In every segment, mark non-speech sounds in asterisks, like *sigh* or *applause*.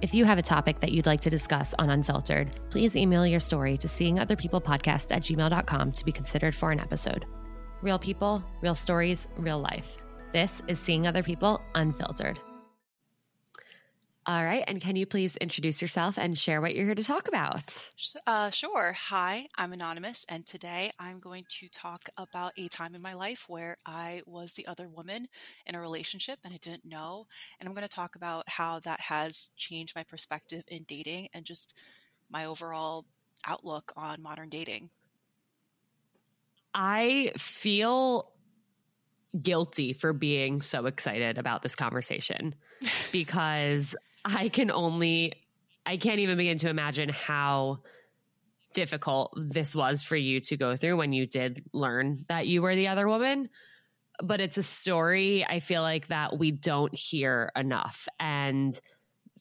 If you have a topic that you'd like to discuss on Unfiltered, please email your story to seeingotherpeoplepodcast at gmail.com to be considered for an episode. Real people, real stories, real life. This is Seeing Other People Unfiltered. All right. And can you please introduce yourself and share what you're here to talk about? Uh, sure. Hi, I'm Anonymous, and today I'm going to talk about a time in my life where I was the other woman in a relationship and I didn't know. And I'm going to talk about how that has changed my perspective in dating and just my overall outlook on modern dating. I feel guilty for being so excited about this conversation *laughs* because I can only, I can't even begin to imagine how difficult this was for you to go through when you did learn that you were the other woman. But it's a story I feel like that we don't hear enough. And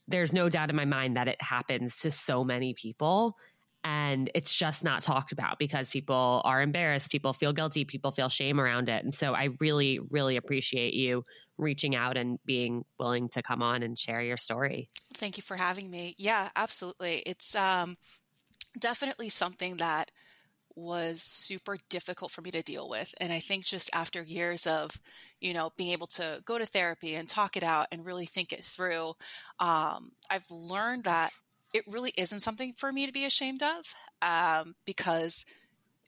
there's no doubt in my mind that it happens to so many people and it's just not talked about because people are embarrassed people feel guilty people feel shame around it. And so i really really appreciate you reaching out and being willing to come on and share your story. Thank you for having me. Yeah absolutely. It's um, definitely something that was super difficult for me to deal with. And i think just after years of you know being able to go to therapy and talk it out and really think it through um, i've learned that it really isn't something for me to be ashamed of um, because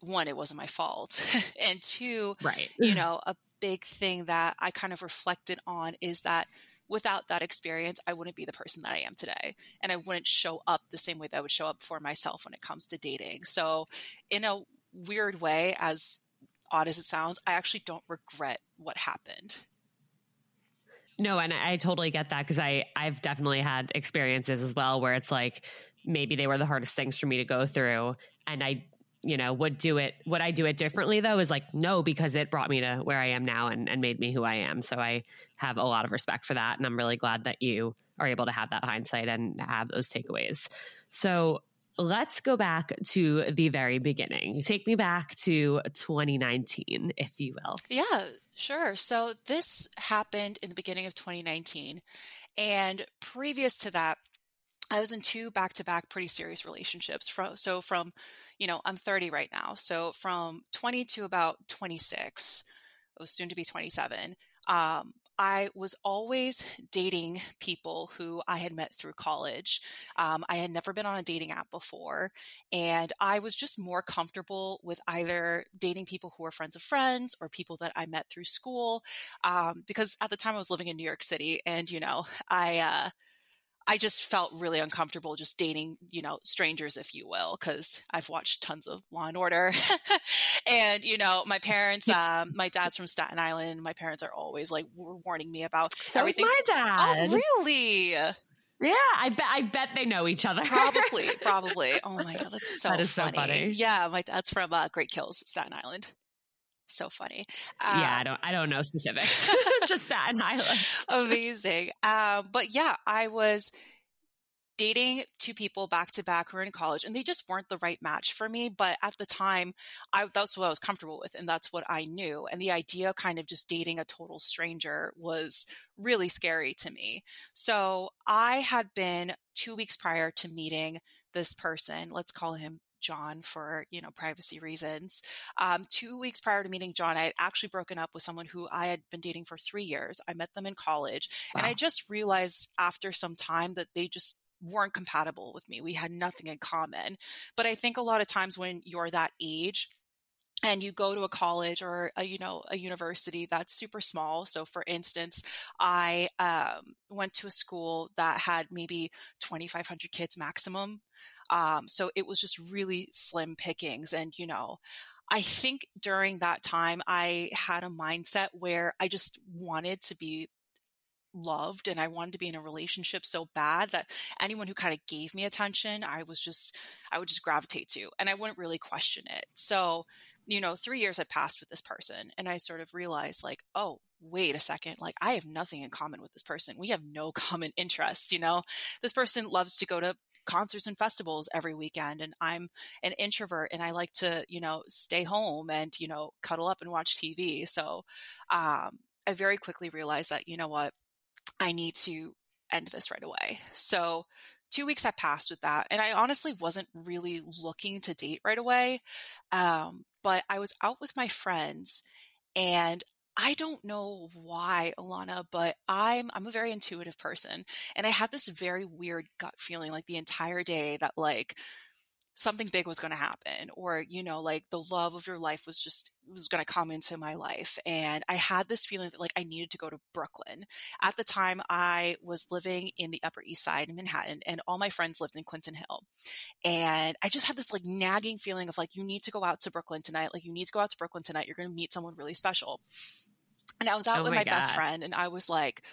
one, it wasn't my fault. *laughs* and two, right. you *laughs* know, a big thing that I kind of reflected on is that without that experience, I wouldn't be the person that I am today. And I wouldn't show up the same way that I would show up for myself when it comes to dating. So, in a weird way, as odd as it sounds, I actually don't regret what happened. No, and I, totally get that because I I've definitely had experiences as well where it's like maybe they were the hardest things for me to go through, and I you know would do it would i do it differently though is like no because it brought me to where i am now and, and made me who i am so i have a lot of respect for that and i'm really glad that you are able to have that hindsight and have those takeaways so let's go back to the very beginning. Take me back to 2019, if you will. Yeah, sure. So this happened in the beginning of 2019. And previous to that, I was in two back to back pretty serious relationships. From, so from, you know, I'm 30 right now. So from 20 to about 26, I was soon to be 27. Um, I was always dating people who I had met through college. Um, I had never been on a dating app before. And I was just more comfortable with either dating people who were friends of friends or people that I met through school. Um, because at the time I was living in New York City and, you know, I, uh, I just felt really uncomfortable just dating, you know, strangers, if you will, because I've watched tons of Law and Order. *laughs* and, you know, my parents, *laughs* um, my dad's from Staten Island. My parents are always like warning me about so everything. my dad. Oh, really? Yeah, I bet. I bet they know each other. probably, *laughs* probably. Oh my god, that's so that is funny. so funny. Yeah, my dad's from uh, Great Kills, Staten Island so funny. Uh, yeah, I don't I don't know specifics. *laughs* *laughs* Just Staten Island. amazing. Um, but yeah, I was dating two people back to back who were in college and they just weren't the right match for me but at the time I, that's what i was comfortable with and that's what i knew and the idea kind of just dating a total stranger was really scary to me so i had been two weeks prior to meeting this person let's call him John for you know privacy reasons. Um, two weeks prior to meeting John, I had actually broken up with someone who I had been dating for three years. I met them in college, wow. and I just realized after some time that they just weren't compatible with me. We had nothing in common. But I think a lot of times when you're that age, and you go to a college or a, you know a university that's super small so for instance i um, went to a school that had maybe 2500 kids maximum um, so it was just really slim pickings. And, you know, I think during that time, I had a mindset where I just wanted to be loved and I wanted to be in a relationship so bad that anyone who kind of gave me attention, I was just, I would just gravitate to and I wouldn't really question it. So, you know, three years had passed with this person and I sort of realized like, oh, wait a second, like I have nothing in common with this person. We have no *laughs* common interests, you know? This person loves to go to concerts and festivals every weekend and I'm an introvert and I like to, you know, stay home and, you know, cuddle up and watch TV. So, um, I very quickly realized that, you know what, I need to end this right away. So two weeks had passed with that. And I honestly wasn't really looking to date right away. Um, but I was out with my friends and I don't know why, Alana, but I'm I'm a very intuitive person and I had this very weird gut feeling like the entire day that like something big was going to happen or you know like the love of your life was just was going to come into my life and i had this feeling that like i needed to go to brooklyn. At the time i was living in the upper east side in manhattan and all my friends lived in clinton hill and i just had this like nagging feeling of like you need to go out to brooklyn tonight like you need to go out to brooklyn tonight you're going to meet someone really special. And i was out oh with my, my best friend and i was like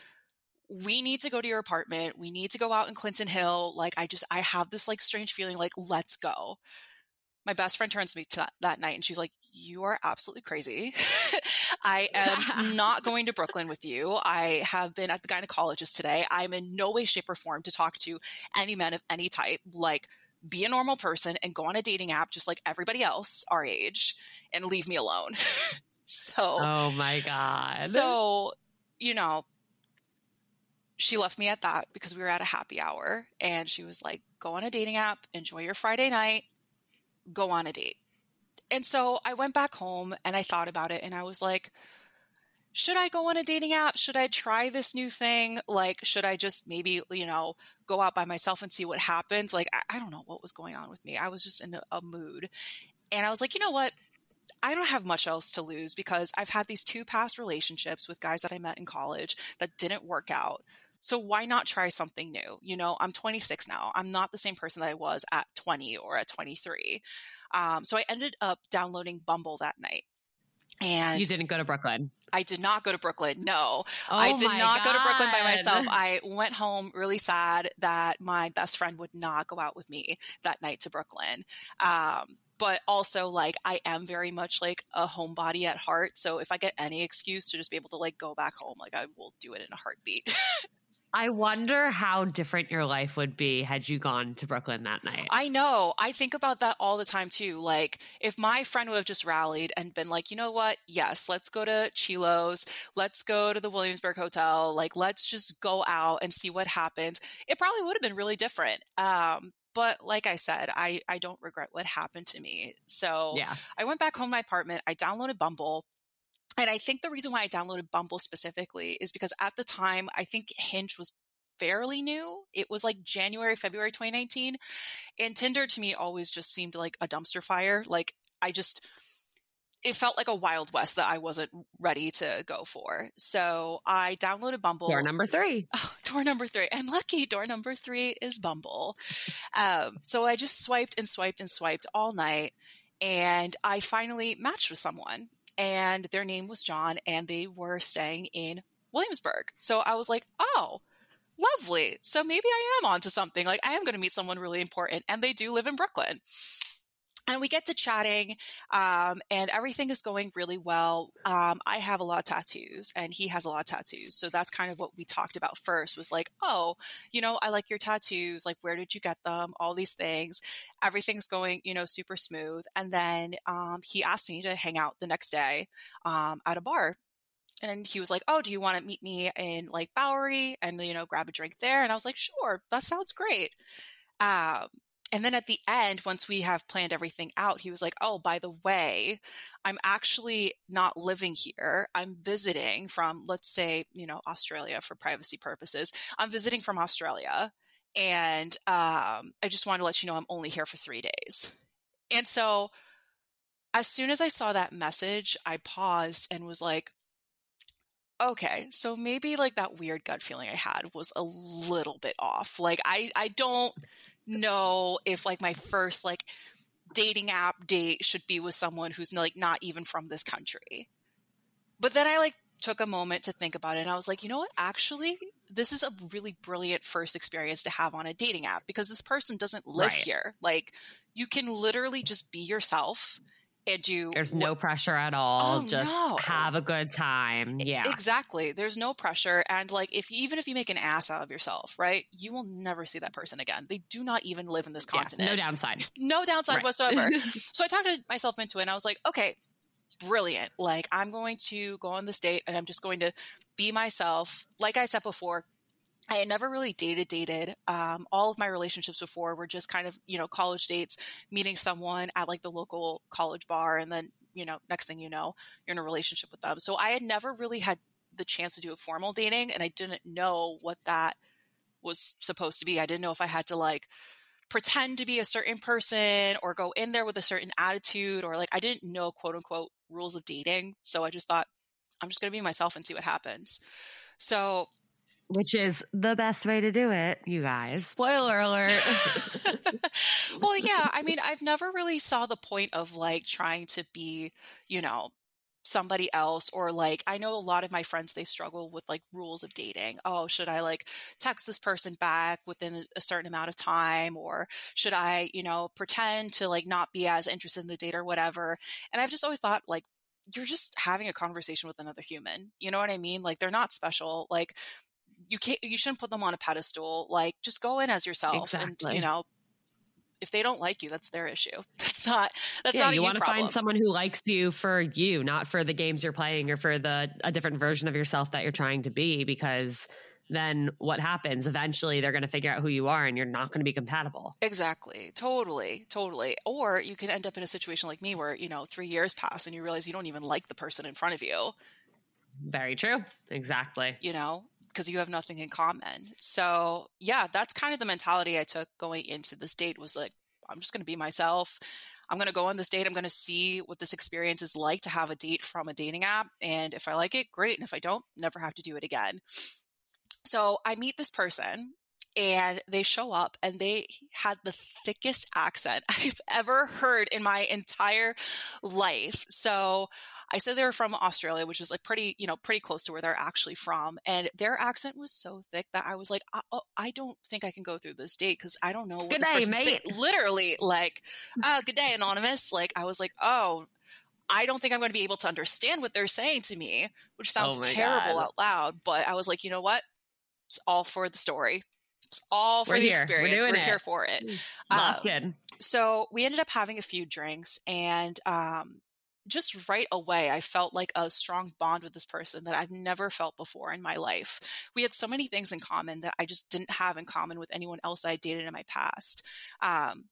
we need to go to your apartment. We need to go out in Clinton Hill. Like, I just, I have this like strange feeling, like, let's go. My best friend turns to me to that, that night and she's like, You are absolutely crazy. *laughs* I *laughs* am not going to Brooklyn with you. I have been at the gynecologist today. I'm in no way, shape, or form to talk to any men of any type. Like, be a normal person and go on a dating app just like everybody else our age and leave me alone. *laughs* so, oh my God. So, you know, she left me at that because we were at a happy hour and she was like, go on a dating app, enjoy your Friday night, go on a date. And so I went back home and I thought about it and I was like, should I go on a dating app? Should I try this new thing? Like, should I just maybe, you know, go out by myself and see what happens? Like, I, I don't know what was going on with me. I was just in a, a mood. And I was like, you know what? I don't have much else to lose because I've had these two past relationships with guys that I met in college that didn't work out. So why not try something new? You know, I'm 26 now. I'm not the same person that I was at 20 or at 23. Um, so I ended up downloading Bumble that night. And you didn't go to Brooklyn. I did not go to Brooklyn. No, oh I did not God. go to Brooklyn by myself. I went home really sad that my best friend would not go out with me that night to Brooklyn. Um, but also like I am very much like a homebody at heart. So if I get any excuse to just be able to like go back home, like I will do it in a heartbeat. *laughs* I wonder how different your life would be had you gone to Brooklyn that night. I know. I think about that all the time too. Like, if my friend would have just rallied and been like, you know what? Yes, let's go to Chilo's. Let's go to the Williamsburg Hotel. Like, let's just go out and see what happens. It probably would have been really different. Um, but like I said, I, I don't regret what happened to me. So yeah. I went back home to my apartment. I downloaded Bumble. And I think the reason why I downloaded Bumble specifically is because at the time, I think Hinge was fairly new. It was like January, February 2019. And Tinder to me always just seemed like a dumpster fire. Like I just, it felt like a Wild West that I wasn't ready to go for. So I downloaded Bumble. *laughs* Door number three. Oh, door number three. I'm lucky. Door number three is Bumble. Um, so I just swiped and swiped and swiped all night. And I finally matched with someone and their name was John, and they were staying in Williamsburg. So I was like, oh, lovely. So maybe I am onto something. Like I am going to meet someone really important, and they do live in Brooklyn and we get to chatting um, and everything is going really well um, i have a lot of tattoos and he has a lot of tattoos so that's kind of what we talked about first was like oh you know i like your tattoos like where did you get them all these things everything's going you know super smooth and then um, he asked me to hang out the next day um, at a bar and he was like, "Oh, do you want to meet me in like Bowery and you know grab a drink there?" And I was like, "Sure, that sounds great." Um, and then at the end, once we have planned everything out, he was like, Oh, by the way, I'm actually not living here. I'm visiting from, let's say, you know, Australia for privacy purposes. I'm visiting from Australia. And um, I just wanted to let you know I'm only here for three days. And so as soon as I saw that message, I paused and was like, okay, so maybe like that weird gut feeling I had was a little bit off. Like I I don't know if like my first like dating app date should be with someone who's like not even from this country. But then I like took a moment to think about it and I was like, you know what? Actually, this is a really brilliant first experience to have on a dating app because this person doesn't live right. here. Like you can literally just be yourself and do There's no pressure at all. Oh, just no. have a good time. Yeah. Exactly. There's no pressure and like if even if you make an ass out of yourself, right? You will never see that person again. They do not even live in this continent. Yeah, no downside. No downside right. whatsoever. *laughs* so I talked to myself into it and I was like, okay, brilliant. Like I'm going to go on this date and I'm just going to be myself. Like I said before, I had never really dated, dated. Um, all of my relationships before were just kind of, you know, college dates, meeting someone at like the local college bar. And then, you know, next thing you know, you're in a relationship with them. So I had never really had the chance to do a formal dating and I didn't know what that was supposed to be. I didn't know if I had to like pretend to be a certain person or go in there with a certain attitude or like I didn't know quote unquote rules of dating. So I just thought, I'm just going to be myself and see what happens. So which is the best way to do it, you guys. Spoiler alert. *laughs* *laughs* well, yeah, I mean, I've never really saw the point of like trying to be, you know, somebody else or like I know a lot of my friends they struggle with like rules of dating. Oh, should I like text this person back within a certain amount of time or should I, you know, pretend to like not be as interested in the date or whatever. And I've just always thought like you're just having a conversation with another human. You know what I mean? Like they're not special. Like you can't you shouldn't put them on a pedestal like just go in as yourself exactly. and you know if they don't like you that's their issue. *laughs* That's not that's yeah, not you want to find someone who likes you for you not for the games you're playing or for the a different version of yourself that you're trying to be because then what happens? Eventually they're going to figure out who you are and you're not going to be compatible. Exactly. Totally totally. Or you can end up in a situation like me where you know three years pass and you realize you don't even like the person in front of you. Very true. Exactly. You know because you have nothing in common. So, yeah, that's kind of the mentality I took going into this date was like, I'm just going to be myself. I'm going to go on this date. I'm going to see what this experience is like to have a date from a dating app. And if I like it, great. And if I don't, never have to do it again. So I meet this person and they show up and they had the thickest accent *laughs* I've ever heard in my entire life. So I said they were from Australia, which is like pretty, you know, pretty close to where they're actually from. And their accent was so thick that I was like, I, oh, I don't think I can go through this date because I don't know what good this day, person mate. *laughs* Literally, like, uh, good day, anonymous. Like, I was like, oh, I don't think I'm going to be able to understand what they're saying to me, which sounds oh terrible God. out loud. But I was like, you know what? It's all for the story. It's all for We're the here. experience. We're, We're here for it. Locked um, in. So we ended up having a few drinks, and um, just right away, I felt like a strong bond with this person that I've never felt before in my life. We had so many things in common that I just didn't have in common with anyone else I dated in my past. Um,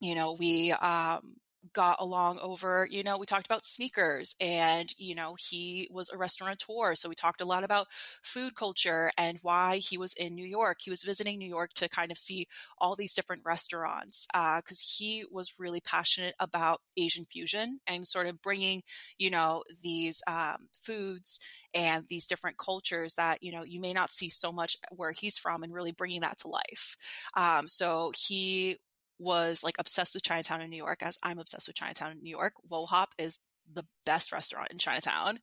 you know, we um, got along over, you know, we talked about sneakers and, you know, he was a restaurateur. So we talked a lot about food culture and why he was in New York. He was visiting New York to kind of see all these different restaurants because uh, he was really passionate about Asian fusion and sort of bringing, you know, these um, foods and these different cultures that you know you may not see so much where he's from and really bringing that to life um, so he was like obsessed with Chinatown in New York, as I'm obsessed with Chinatown in New York. Wo Hop is the best restaurant in Chinatown.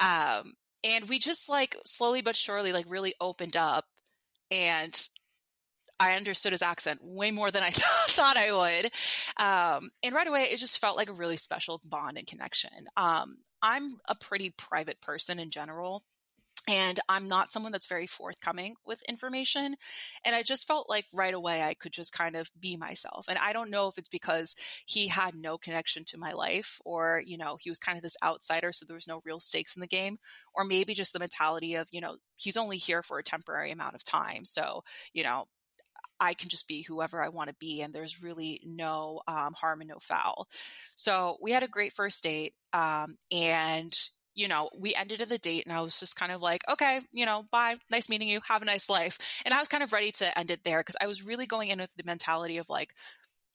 Um, and we just like slowly but surely like really opened up and I understood his accent way more than I *laughs* thought I would. Um, and right away, it just felt like a really special bond and connection. Um, I'm a pretty private person in general and I'm not someone that's very forthcoming with information. And I just felt like right away I could just kind of be myself. And I don't know if it's because he had no connection to my life or, you know, he was kind of this outsider, so there was no real stakes in the game, or maybe just the mentality of, you know, he's only here for a temporary amount of time. So, you know, I can just be whoever I want to be, and there's really no um, harm and no foul. So we had a great first date, um, and you know, we ended at the date and I was just kind of like, okay, you know, bye, nice meeting you, have a nice life. And I was kind of ready to end it there because I was really going in with the mentality of like,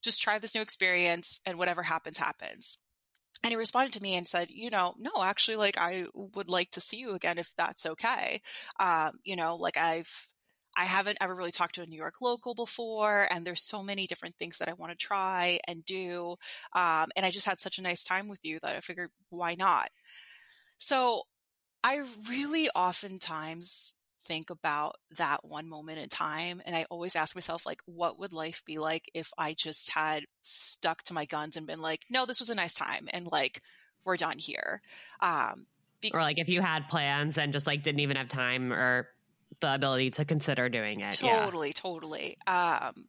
just try this new experience and whatever happens, happens. And he responded to me and said, you know, no, actually, like, I would like to see you again if that's okay. Um, you know, like, I've, I haven't ever really talked to a New York local before, and there's so many different things that I want to try and do. Um, and I just had such a nice time with you that I figured, why not? So I really oftentimes think about that one moment in time and I always ask myself like what would life be like if I just had stuck to my guns and been like no this was a nice time and like we're done here um be- or like if you had plans and just like didn't even have time or the ability to consider doing it totally yeah. totally um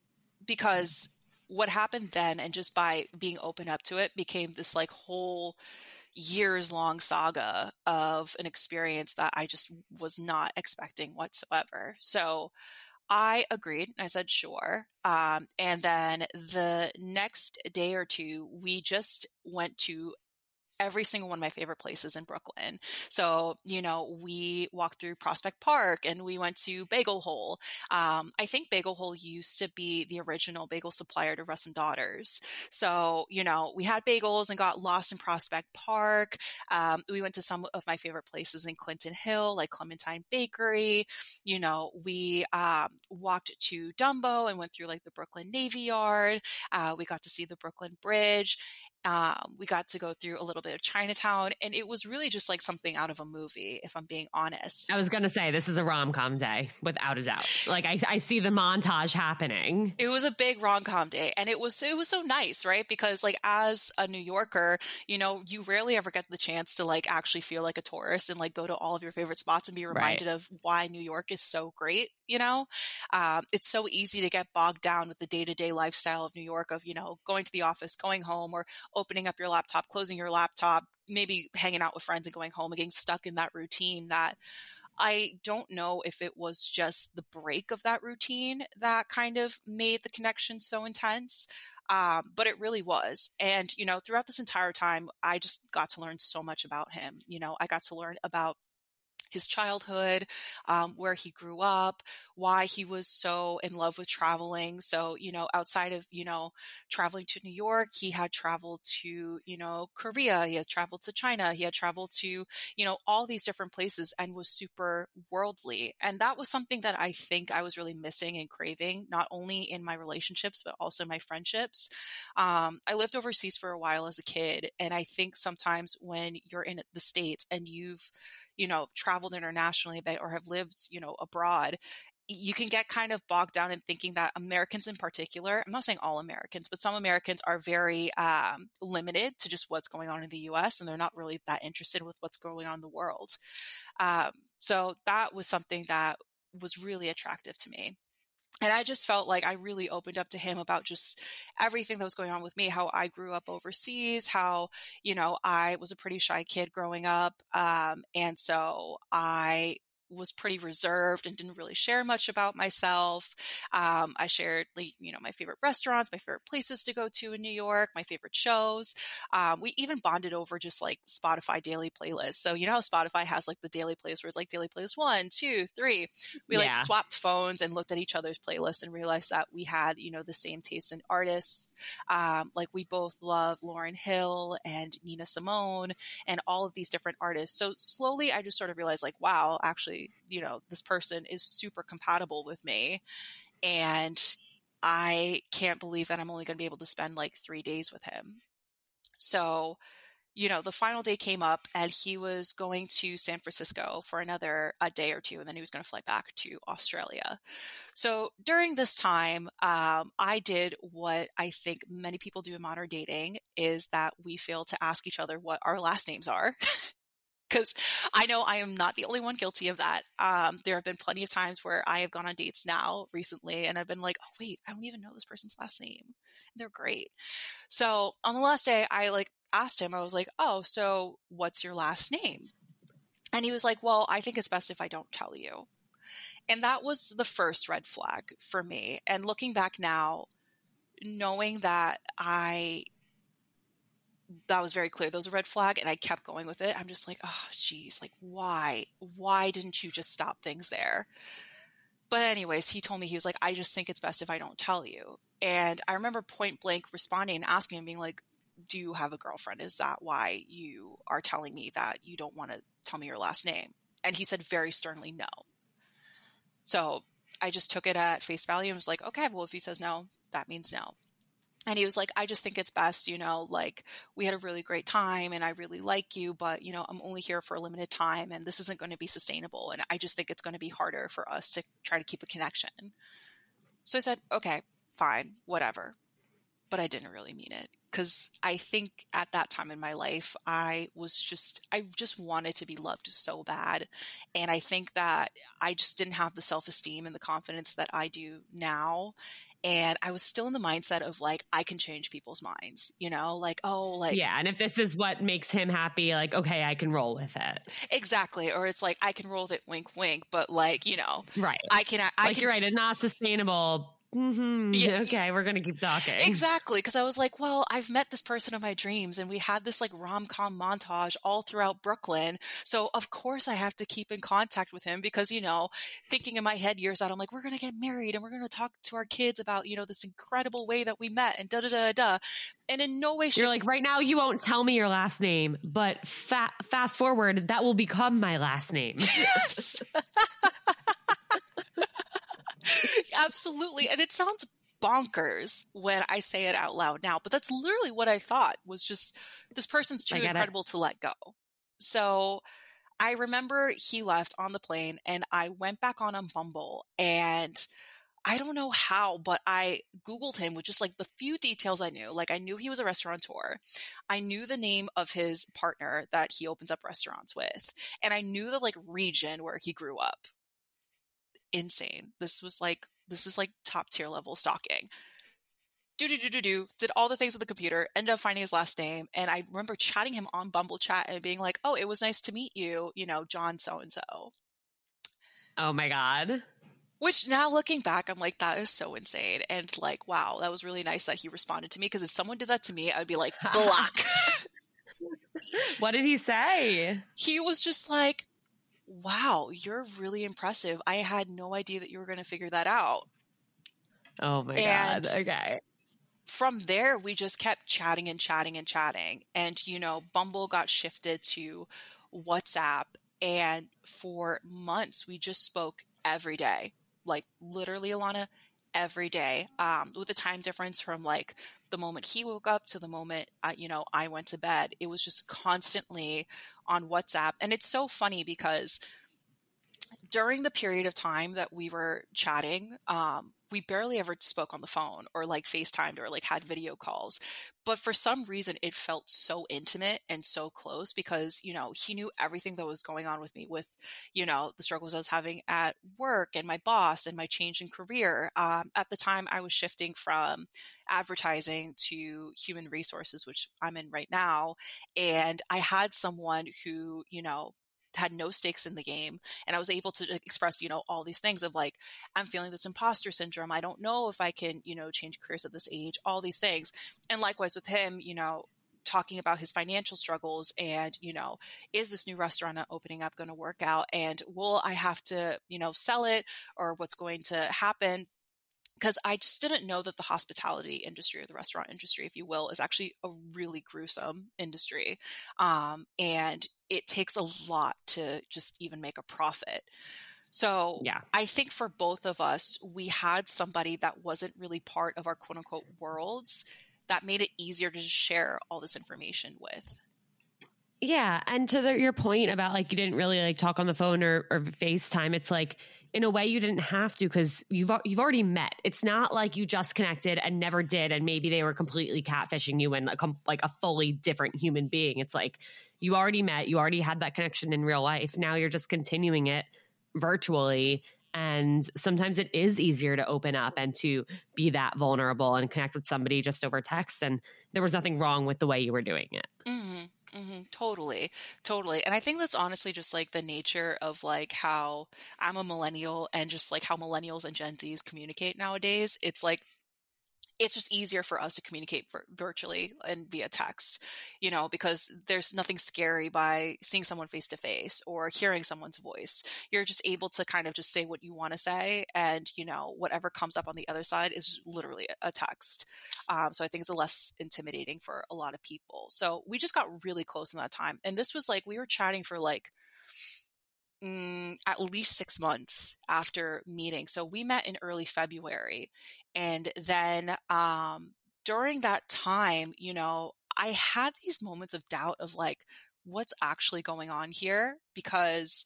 because what happened then and just by being open up to it became this like whole years long saga of an experience that I just was not expecting whatsoever. So I agreed. I said, sure. Um, and then the next day or two, we just went to every single one of my favorite places in Brooklyn. So, you know, we walked through Prospect Park and we went to Bagel Hole. Um, I think Bagel Hole used to be the original bagel supplier to Russ and Daughters. So, you know, we had bagels and got lost in Prospect Park. Um, we went to some of my favorite places in Clinton Hill, like Clementine Bakery. You know, we um, walked to Dumbo and went through like the Brooklyn Navy Yard. Uh, we got to see the Brooklyn Bridge. Um, we got to go through a little bit of Chinatown, and it was really just like something out of a movie, if I'm being honest. I was going to say, this is a rom com day, without a doubt. Like, I, I see the montage happening. It was a big rom com day, and it was it was so nice, right? Because like as a New Yorker, you know, you rarely ever get the chance to like actually feel like a tourist and like go to all of your favorite spots and be reminded right. of why New York is so great. You know, um, it's so easy to get bogged down with the day to day lifestyle of New York, of you know, going to the office, going home, or opening up your laptop, closing your laptop, maybe hanging out with friends and going home and getting stuck in that routine that I don't know if it was just the break of that routine that kind of made the connection so intense. Um, but it really was. And, you know, throughout this entire time, I just got to learn so much about him. You know, I got to learn about his childhood, um, where he grew up, why he was so in love with traveling. So, you know, outside of, you know, traveling to New York, he had traveled to, you know, Korea, he had traveled to China, he had traveled to, you know, all these different places and was super worldly. And that was something that I think I was really missing and craving, not only in my relationships, but also my friendships. Um, I lived overseas for a while as a kid. And I think sometimes when you're in the States and you've, you know, traveled internationally or have lived, you know, abroad, you can get kind of bogged down in thinking that Americans in particular, I'm not saying all Americans, but some Americans are very um, limited to just what's going on in the US and they're not really that interested with what's going on in the world. Um, so that was something that was really attractive to me and I just felt like I really opened up to him about just everything that was going on with me, how I grew up overseas, how, you know, I was a pretty shy kid growing up. Um, and so I was pretty reserved and didn't really share much about myself. Um, I shared, like, you know, my favorite restaurants, my favorite places to go to in New York, my favorite shows. Um, we even bonded over just like Spotify daily playlists. So you know how Spotify has like the daily playlist where it's like daily playlist one, two, three. We yeah. like swapped phones and looked at each other's playlists and realized that we had, you know, the same taste in artists. Um, like we both love Lauryn Hill and Nina Simone and all of these different artists. So slowly, I just sort of realized, like, wow, actually you know, this person is super compatible with me. And I can't believe that I'm only going to be able to spend like three days with him. So, you know, the final day came up and he was going to San Francisco for another a day or two, and then he was going to fly back to Australia. So during this time, um, I did what I think many people do in modern dating is that we fail to ask each other what our last names are. *laughs* because I know I am not the only one guilty of that. Um, there have been plenty of times where I have gone on dates now recently and I've been like, oh, wait, I don't even know this person's last name. They're great. So on the last day, I like asked him, I was like, oh, so what's your last name? And he was like, well, I think it's best if I don't tell you. And that was the first red flag for me. And looking back now, knowing that I that was very clear. That was a red flag, and I kept going with it. I'm just like, oh, geez, like why? Why didn't you just stop things there? But anyways, he told me he was like, I just think it's best if I don't tell you. And I remember point blank responding and asking him, being like, Do you have a girlfriend? Is that why you are telling me that you don't want to tell me your last name? And he said very sternly, no. So I just took it at face value and was like, okay, well, if he says no, that means no. And he was like i just think it's best you know like we had a really great time and i really like you but you know i'm only here for a limited time and this isn't going to be sustainable and i just think it's going to be harder for us to try to keep a connection. So i said okay fine whatever. But i didn't really mean it because i think at that time in my life i was just i just wanted to be loved so bad. And i think that i just didn't have the self-esteem and the confidence that i do now and I was still in the mindset of like I can change people's minds, you know, like oh like Yeah, and if this is what makes him happy, like okay, I can roll with it. Exactly, or it's like I can roll with it wink wink, but like, you know, right. I can I like can, you're right, it's not sustainable Mm-hmm. Yeah, okay, we're gonna keep talking. Exactly, because I was like, well, I've met this person of my dreams, and we had this like rom com montage all throughout Brooklyn. So of course I have to keep in contact with him because you know, thinking in my head years out, I'm like, we're gonna get married and we're gonna talk to our kids about you know this incredible way that we met and da da da da. And in no way, you're like, right now you won't tell me your last name, but fa- fast forward, that will become my last name. Yes. *laughs* *laughs* Absolutely. And it sounds bonkers when I say it out loud now, but that's literally what I thought was just this person's too incredible it. to let go. So I remember he left on the plane and I went back on a Bumble and I don't know how, but I Googled him with just like the few details I knew. Like I knew he was a restaurateur. I knew the name of his partner that he opens up restaurants with. And I knew the like region where he grew up insane. This was like this is like top tier level stalking. Do do do do do. Did all the things with the computer. Ended up finding his last name, and I remember chatting him on Bumble Chat and being like, "Oh, it was nice to meet you. You know, John so and so." Oh my god. Which now looking back, I'm like, that is so insane. And like, wow, that was really nice that he responded to me. Because if someone did that to me, I'd be like, block. *laughs* what did he say? He was just like, wow, you're really impressive. I had no idea that you were going to figure that out. Oh my and God. Okay. From there, we just kept chatting and chatting and chatting. And, you know, Bumble got shifted to WhatsApp. And for months, we just spoke every day. Like, literally, Alana, every day um, with the time difference from like the moment he woke up to the moment uh, you know i went to bed. It was just constantly on whatsapp. And it's so funny because during the period of time that we were chatting, um, we barely ever spoke on the phone or like FaceTimed or like had video calls. But for some reason, it felt so intimate and so close because, you know, he knew everything that was going on with me with, you know, the struggles I was having at work and my boss and my change in career. Um, at the time, I was shifting from advertising to human resources, which I'm in right now. And I had someone who, you know, had no stakes in the game and i was able to uh, express you know all these things of like i'm feeling this imposter syndrome. I don't know if i can you know change careers at this age all these things. And likewise with him you know talking about his financial struggles and you know is this new restaurant opening up going to work out and will i have to you know sell it or what's going to happen because I just didn't know that the hospitality industry or the restaurant industry, if you will, is actually a really gruesome industry. Um, and it takes a lot to just even make a profit. So yeah. I think for both of us, we had somebody that wasn't really part of our quote unquote worlds that made it easier to share all this information with. Yeah. And to the, your point about like you didn't really like talk on the phone or, or FaceTime, it's like in a way you didn't have to because you've you've already met. It's not like you just connected and never did, and maybe they were completely catfishing you and like a fully different human being. It's like you already met, you already had that connection in real life. Now you're just continuing it virtually. And sometimes it is easier to open up and to be that vulnerable and connect with somebody just over text. And there was nothing wrong with the way you were doing it. Mm-hmm. Mm-hmm, totally, totally. And I think that's honestly just like the nature of like how I'm a millennial and just like how millennials and Gen Zs communicate nowadays. It's like it's just easier for us to communicate virtually and via text, you know, because there's nothing scary by seeing someone face to face or hearing someone's voice. You're just able to kind of just say what you want to say, and you know, whatever comes up on the other side is literally a text. Um, so I think it's less intimidating for a lot of people. So we just got really close in that time, and this was like we were chatting for like mm, at least six months after meeting. So we met in early February. And then um, during that time, you know, I had these moments of doubt of like, what's actually going on here? Because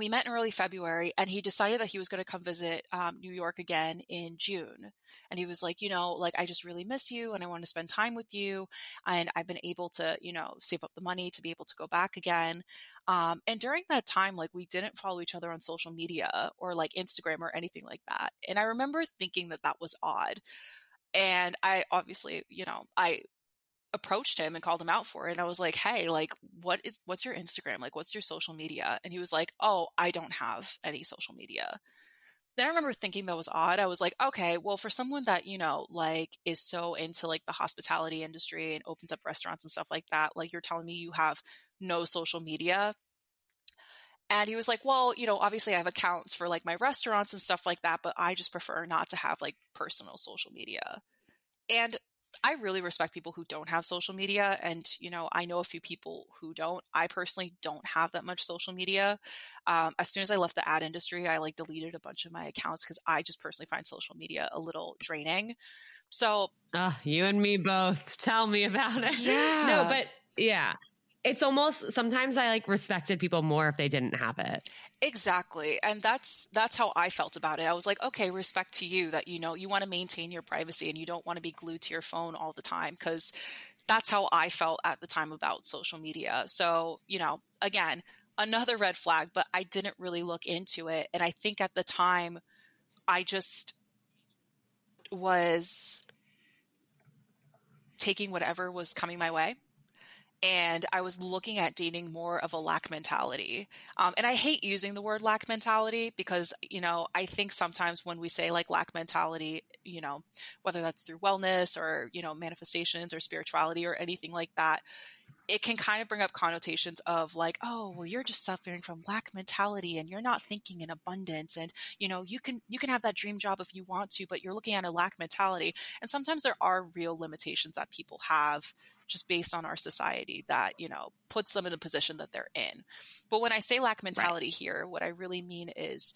we met in early February and he decided that he was going to come visit um, New York again in June. And he was like, you know, like, I just really miss you and I want to spend time with you. And I've been able to, you know, save up the money to be able to go back again. Um, and during that time, like, we didn't follow each other on social media or like Instagram or anything like that. And I remember thinking that that was odd. And I obviously, you know, I approached him and called him out for it. And I was like, "Hey, like what is what's your Instagram? Like what's your social media?" And he was like, "Oh, I don't have any social media." Then I remember thinking that was odd. I was like, "Okay, well for someone that, you know, like is so into like the hospitality industry and opens up restaurants and stuff like that, like you're telling me you have no social media?" And he was like, "Well, you know, obviously I have accounts for like my restaurants and stuff like that, but I just prefer not to have like personal social media." And I really respect people who don't have social media. And, you know, I know a few people who don't. I personally don't have that much social media. Um, as soon as I left the ad industry, I like deleted a bunch of my accounts because I just personally find social media a little draining. So, uh, you and me both. Tell me about it. *laughs* Yeah. no, but yeah it's almost sometimes I like respected people more if they didn't have it. Exactly. And that's that's how I felt about it. I was like, okay, respect to you that you know you want to maintain your privacy and you don't want to be glued to your phone all the time cuz that's how I felt at the time about social media. So, you know, again, another red flag, but I didn't really look into it and I think at the time I just was taking whatever was coming my way and I was looking at dating more of a lack mentality. Um, and I hate using the word lack mentality because, you know, I think sometimes when we say like lack mentality, you know, whether that's through wellness or, you know, manifestations or spirituality or anything like that, it can kind of bring up connotations of like oh well you're just suffering from lack mentality and you're not thinking in abundance and you know you can you can have that dream job if you want to but you're looking at a lack mentality and sometimes there are real limitations that people have just based on our society that you know puts them in the position that they're in but when i say lack mentality right. here what i really mean is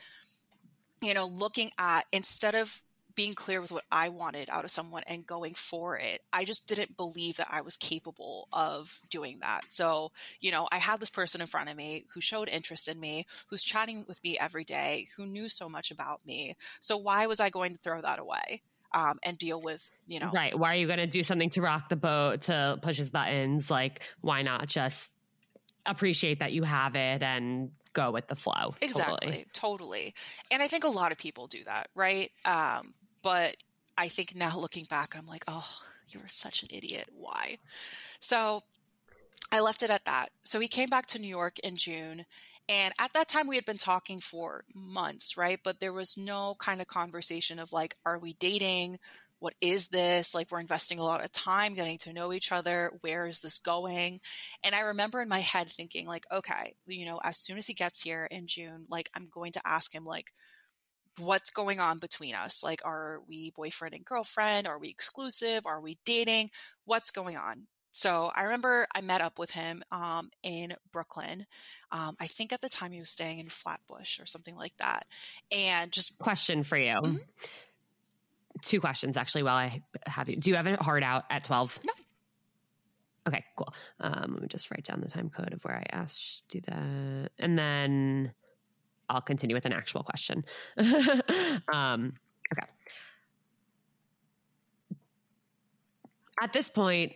you know looking at instead of being clear with what I wanted out of someone and going for it. I just didn't believe that I was capable of doing that. So, you know, I had this person in front of me who showed interest in me, who's chatting with me every day, who knew so much about me. So, why was I going to throw that away? Um, and deal with, you know. Right. Why are you going to do something to rock the boat, to push his buttons? Like, why not just appreciate that you have it and go with the flow? Exactly. Totally. totally. And I think a lot of people do that, right? Um, but I think now looking back, I'm like, oh, you were such an idiot. Why? So I left it at that. So he came back to New York in June. And at that time, we had been talking for months, right? But there was no kind of conversation of like, are we dating? What is this? Like, we're investing a lot of time getting to know each other. Where is this going? And I remember in my head thinking, like, okay, you know, as soon as he gets here in June, like, I'm going to ask him, like, what's going on between us. Like, are we boyfriend and girlfriend? Are we exclusive? Are we dating? What's going on? So I remember I met up with him um, in Brooklyn. Um, I think at the time he was staying in Flatbush or something like that. And just question for you. Mm-hmm. Two questions actually. While I have you, do you have a hard out at twelve? No. Okay, cool. Um, let me just write down the time code of where I asked do that, and then I'll continue with an actual question. *laughs* um, okay. At this point,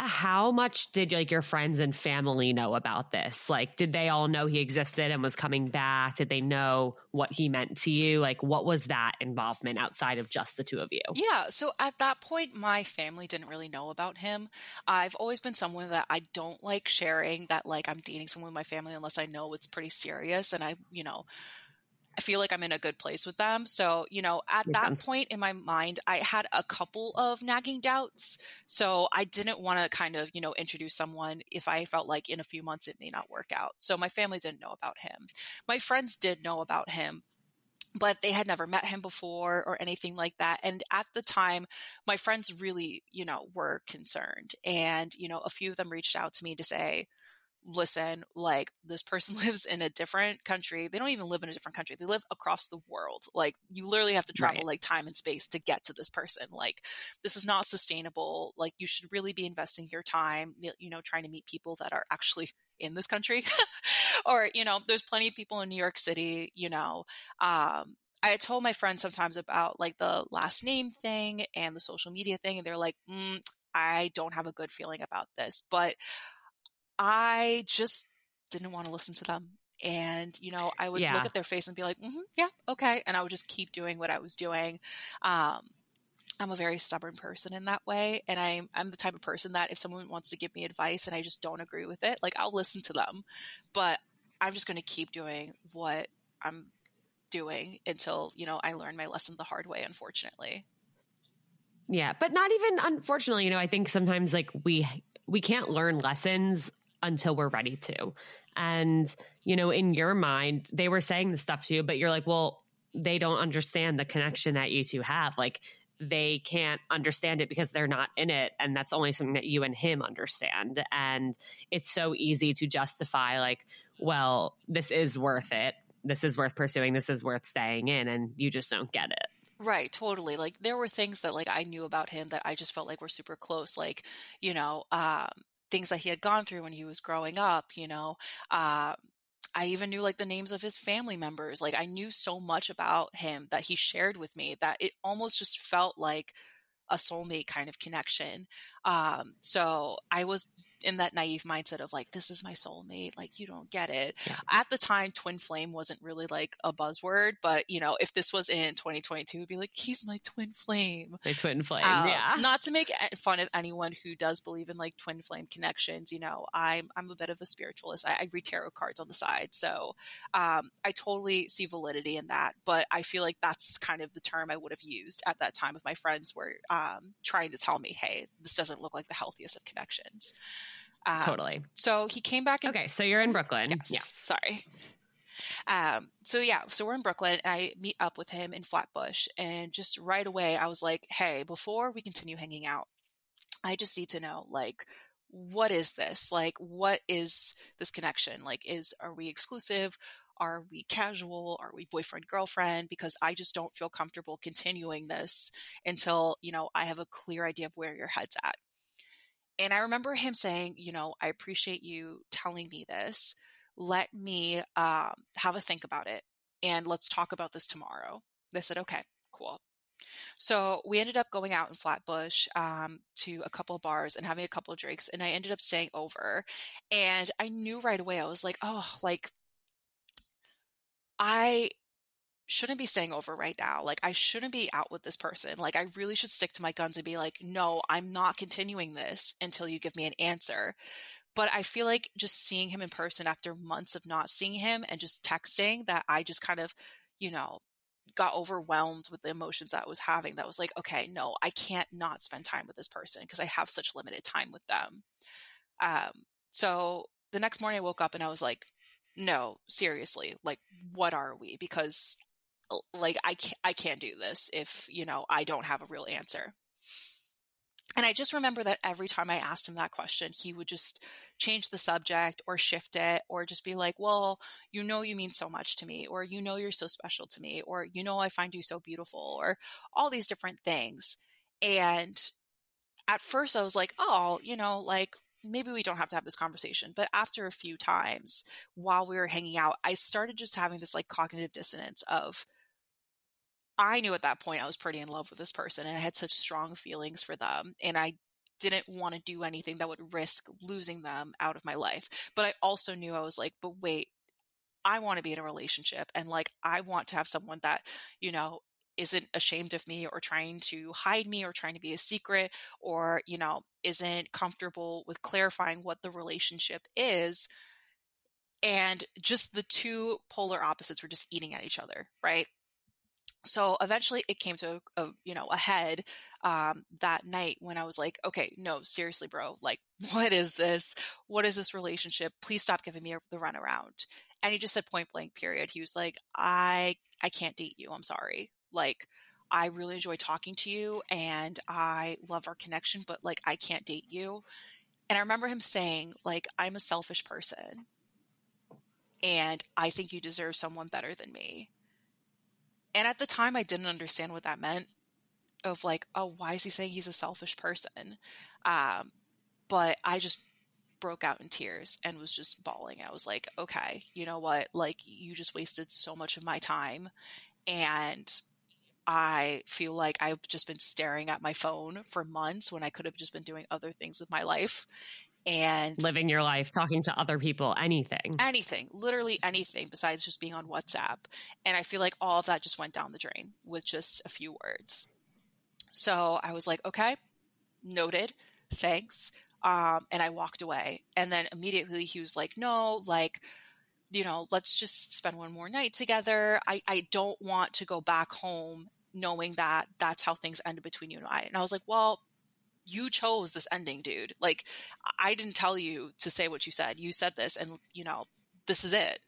how much did like your friends and family know about this? Like, did they all know he existed and was coming back? Did they know what he meant to you? Like, what was that involvement outside of just the two of you? Yeah. So at that point, my family didn't really know about him. I've always been someone that I don't like sharing that, like, I'm dating someone with my family unless I know it's pretty serious and I, you know, I feel like I'm in a good place with them. So, you know, at that point in my mind, I had a couple of nagging doubts. So I didn't want to kind of, you know, introduce someone if I felt like in a few months it may not work out. So my family didn't know about him. My friends did know about him, but they had never met him before or anything like that. And at the time, my friends really, you know, were concerned. And, you know, a few of them reached out to me to say, listen, like this person *laughs* lives in a different country. They don't even live in a different country. They live across the world. Like you literally have to travel right. like time and space to get to this person. Like this is not sustainable. Like you should really be investing your time, you know, trying to meet people that are actually *laughs* in this country. *laughs* or, you know, there's plenty of people in New York City, you know, um, I told my friends sometimes about like the last name thing and the social media thing, and they're like, mm, I don't have a good feeling about this. But I just didn't want to listen to them. And, you know, I would yeah. look at their face and be like, mm-hmm, yeah, okay. And I would just keep doing what I was doing. Um, I'm a very stubborn person in that way. And I'm, I'm the type of person that if someone wants to give me advice and I just don't agree with it, like I'll listen to them. But I'm just going to keep doing what I'm doing until, you know, I learn my lesson the hard way, unfortunately. Yeah, but not even unfortunately, you know, I think sometimes like we we can't learn lessons until we're ready to. And, you know, in your mind, they were saying the stuff to you, but you're like, well, they don't understand the connection that you two have. Like, they can't understand it because they're not in it. And that's only something that you and him understand. And it's so easy to justify, like, well, this is worth it. This is worth pursuing. This is worth staying in. And you just don't get it. Right, totally. Like there were things that like I knew about him that I just felt like were super close. Like, you know, um, things that he had gone through when he was growing up, you know. Uh, I even knew like the names of his family members. Like I knew so much about him that he shared with me that it almost just felt like a soulmate kind of connection. Um, so I was in that naive mindset of like this is my soulmate like you don't get it. Yeah. at the time twin flame wasn't really like a buzzword but you know if this was in 2022 it'd be like he's my twin flame. My twin flame um, yeah. not to make fun of anyone who does believe in like twin flame connections you know i'm i'm a bit of a spiritualist. I, I read tarot cards on the side so um, i totally see validity in that but i feel like that's kind of the term i would have used at that time if my friends were um, trying to tell me hey this doesn't look like the healthiest of connections um, totally. So he came back. okay, so you're in Brooklyn. Yes. Yeah. Sorry. Um, so yeah, so we're in Brooklyn and I meet up with him in Flatbush and just right away I was like, hey, before we continue hanging out, I just need to know like what is this? Like what is this connection? Like is are we exclusive? Are we casual? Are we boyfriend girlfriend? Because I just don't feel comfortable continuing this until, you know, I have a clear idea of where your head's at. And I remember him saying, you know, I appreciate you telling me this. Let me um, have a think about it and let's talk about this tomorrow. They said, okay, cool. So we ended up going out in Flatbush um, to a couple bars and having a couple drinks, and I ended up staying over. And I knew right away, I was like, oh, like I shouldn't be staying over right now. Like, I shouldn't be out with this person. Like, I really should stick to my guns and be like, no, I'm not continuing this until you give me an answer. But I feel like just seeing him in person after months of not seeing him and just texting, that I just kind of, you know, got overwhelmed with the emotions that I was having. That was like, okay, no, I can't not spend time with this person because I have such limited time with them. Um, so the next morning I woke up and I was like, no, seriously, like, what are we? Because like I can't, I can't do this if, you know, I don't have a real answer. And I just remember that every time I asked him that question, he would just change the subject or shift it or just be like, well, you know, you mean so much to me, or you know, you're so special to me, or you know, I find you so beautiful, or all these different things. And at first I was like, oh, you know, like maybe we don't have to have this conversation. But after a few times while we were hanging out, I started just having this like cognitive dissonance of, I knew at that point I was pretty in love with this person and I had such strong feelings for them. And I didn't want to do anything that would risk losing them out of my life. But I also knew I was like, but wait, I want to be in a relationship and like I want to have someone that, you know, isn't ashamed of me or trying to hide me or trying to be a secret or, you know, isn't comfortable with clarifying what the relationship is. And just the two polar opposites were just eating at each other, right? So eventually it came to a, a you know a head um, that night when i was like okay no seriously bro like *laughs* what is this? What is this relationship? Please stop giving me the runaround. And he just said point blank period. He was like i i can't date you. I'm sorry. Like i really enjoy talking to you and i love our connection but like i can't date you. And I remember him saying, like, I'm a selfish person and I think you deserve someone better than me. And at the time, I didn't understand what that meant of like, oh, why is he saying he's a selfish person? Um, but I just broke out in tears and was just bawling. I was like, okay, you know what? Like, you just wasted so much of my time. And I feel like I've just been staring at my phone for months when I could have just been doing other things with my life and living your life, talking to other people, anything. Anything, literally anything besides just being on WhatsApp. And I feel like all of that just went down the drain with just a few words. So I was like, okay, noted, thanks. Um, and I walked away. And then immediately he was like, no, like, you know, let's just spend one more night together. I, I don't want to go back home knowing that that's how things ended between you and I. And I was like, well, you chose this ending, dude. Like, I didn't tell you to say what you said. You said this, and, you know, this is it.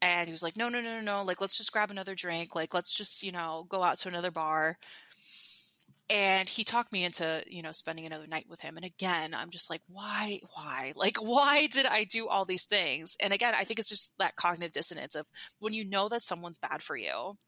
And he was like, no, no, no, no, no. Like, let's just grab another drink. Like, let's just, you know, go out to another bar. And he talked me into, you know, spending another night with him. And again, I'm just like, why, why? Like, why did I do all these things? And again, I think it's just that cognitive dissonance of when you know that someone's bad for you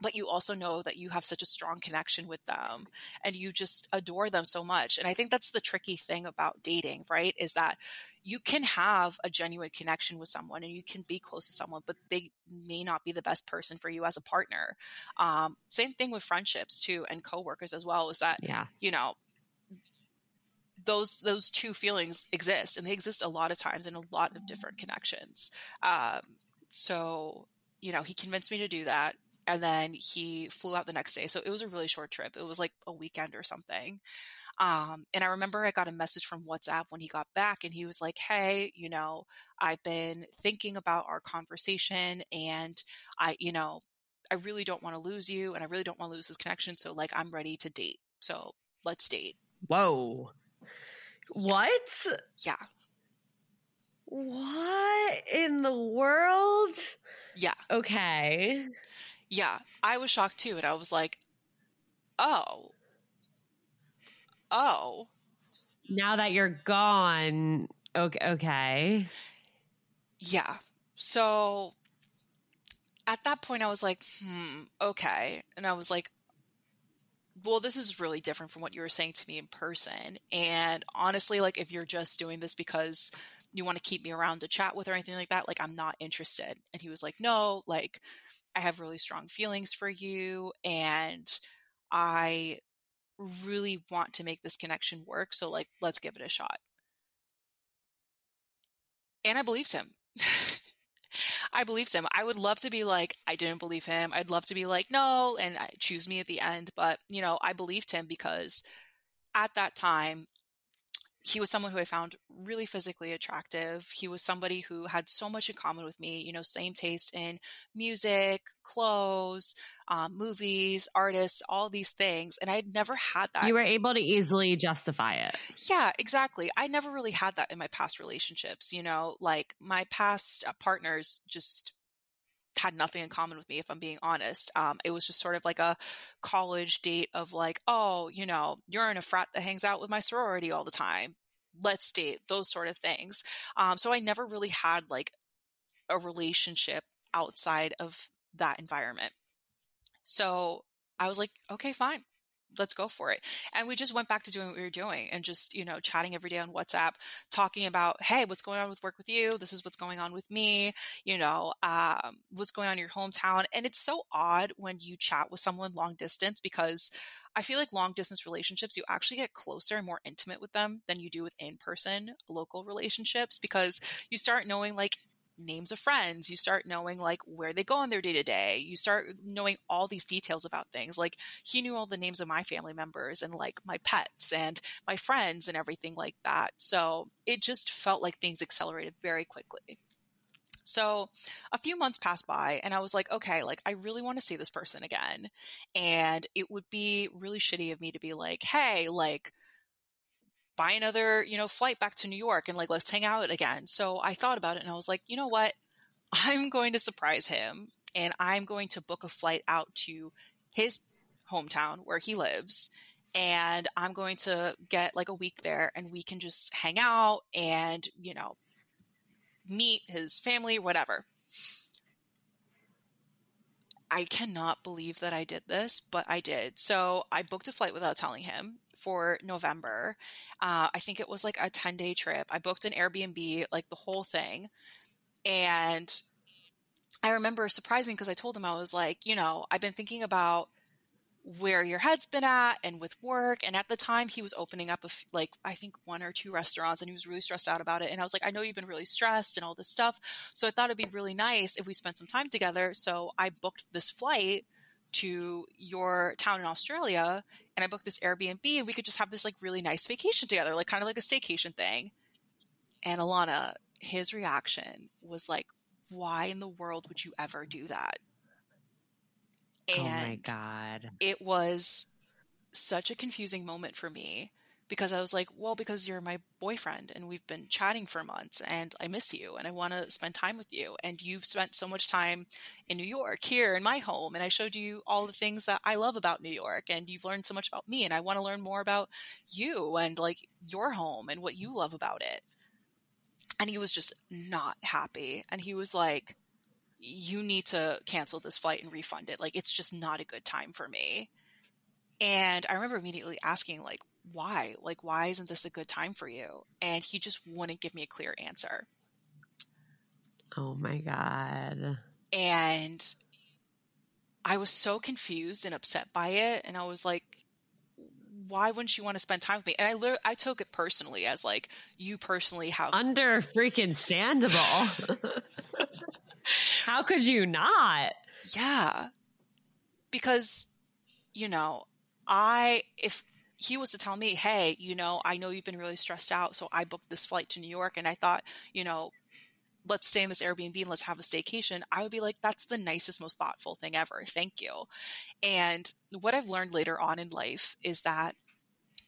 but you also know that you have such a strong connection with them and you just adore them so much. And I think that's the tricky thing about dating, right? Is that you can have a genuine connection with someone and you can be close to someone, but they may not be the best person for you as a partner. Um, same thing with friendships too, and coworkers as well. Is that yeah. you know those those two feelings exist, and they exist a lot of times in a lot of different connections. Um, so you know, he convinced me to do that and then he flew out the next day. So it was a really short trip. It was like a weekend or something. Um, and I remember I got a message from WhatsApp when he got back, and he was like, Hey, you know, I've been thinking about our conversation, and I, you know, I really don't want to lose you, and I really don't want to lose this connection. So, like, I'm ready to date. So let's date. Whoa. Yeah. What? Yeah. What in the world? Yeah. Okay. Yeah, I was shocked too. And I was like, oh, oh. Now that you're gone, okay. okay. Yeah. So at that point, I was like, hmm, okay. And I was like, well, this is really different from what you were saying to me in person. And honestly, like, if you're just doing this because you want to keep me around to chat with or anything like that, like, I'm not interested. And he was like, no, like, I have really strong feelings for you and I really want to make this connection work. So, like, let's give it a shot. And I believed him. *laughs* I believed him. I would love to be like, I didn't believe him. I'd love to be like, no, and uh, choose me at the end. But, you know, I believed him because at that time, he was someone who I found really physically attractive. He was somebody who had so much in common with me, you know, same taste in music, clothes, um, movies, artists, all these things. And I had never had that. You were able to easily justify it. Yeah, exactly. I never really had that in my past relationships, you know, like my past uh, partners just had nothing in common with me if i'm being honest. Um, it was just sort of like a college date of like oh you know you're in a frat that hangs out with my sorority all the time. Let's date those sort of things. Um, so i never really had like a relationship outside of that environment. So i was like okay fine let's go for it. And we just went back to doing what we were doing and just, you know, chatting every day on WhatsApp, talking about, hey, what's going on with work with you? This is what's going on with me, you know, um, what's going on in your hometown. And it's so odd when you chat with someone long distance because I feel like long distance relationships, you actually get closer and more intimate with them than you do with in person local relationships because you start knowing like names of friends you start knowing like where they go on their day to day you start knowing all these details about things like he knew all the names of my family members and like my pets and my friends and everything like that so it just felt like things accelerated very quickly so a few months passed by and I was like, okay, like I really want to see this person again. And it would be really shitty of me to be like, hey, like buy another, you know, flight back to New York and like let's hang out again. So I thought about it and I was like, you know what? *laughs* I'm going to surprise him and I'm going to book a flight out to his hometown where he lives and I'm going to get like a week there and we can just hang out and, you know, meet his family, whatever. I cannot believe that I did this, but I did. So I booked a flight without telling him for November. Uh, I think it was like a 10 day trip. I booked an Airbnb, like the whole thing. And I remember surprising because I told him I was like, you know, I've been thinking about where your head's been at and with work. And at the time, he was opening up a f- like I think one or two restaurants, and he was really stressed out about it. And I was like, I know you've been really stressed and all this stuff, so I thought it'd be really nice if we spent some time together. So I booked this flight to your town in Australia, and I booked this Airbnb, and we could just have this like really nice vacation together, like kind of like a staycation thing. And Alana, his reaction was like, "Why in the world would you ever do that?" And oh my God. It was such a confusing moment for me because I was like, well, because you're my boyfriend and we've been chatting for months and I miss you and I want to spend time with you. And you've spent so much time in New York, here in my home. And I showed you all the things that I love about New York and you've learned so much about me. And I want to learn more about you and like your home and what you love about it. And he was just not happy. And he was like, you need to cancel this flight and refund it. Like, it's just not a good time for me. And I remember immediately asking, like, why? Like, why isn't this a good time for you? And he just wouldn't give me a clear answer. Oh my God. And I was so confused and upset by it. And I was like, why wouldn't you want to spend time with me? And I li- I took it personally as like you personally have under freaking standable. *laughs* How could you not? Yeah. Because, you know, I, if he was to tell me, hey, you know, I know you've been really stressed out, so I booked this flight to New York and I thought, you know, let's stay in this Airbnb and let's have a staycation, I would be like, that's the nicest, most thoughtful thing ever. Thank you. And what I've learned later on in life is that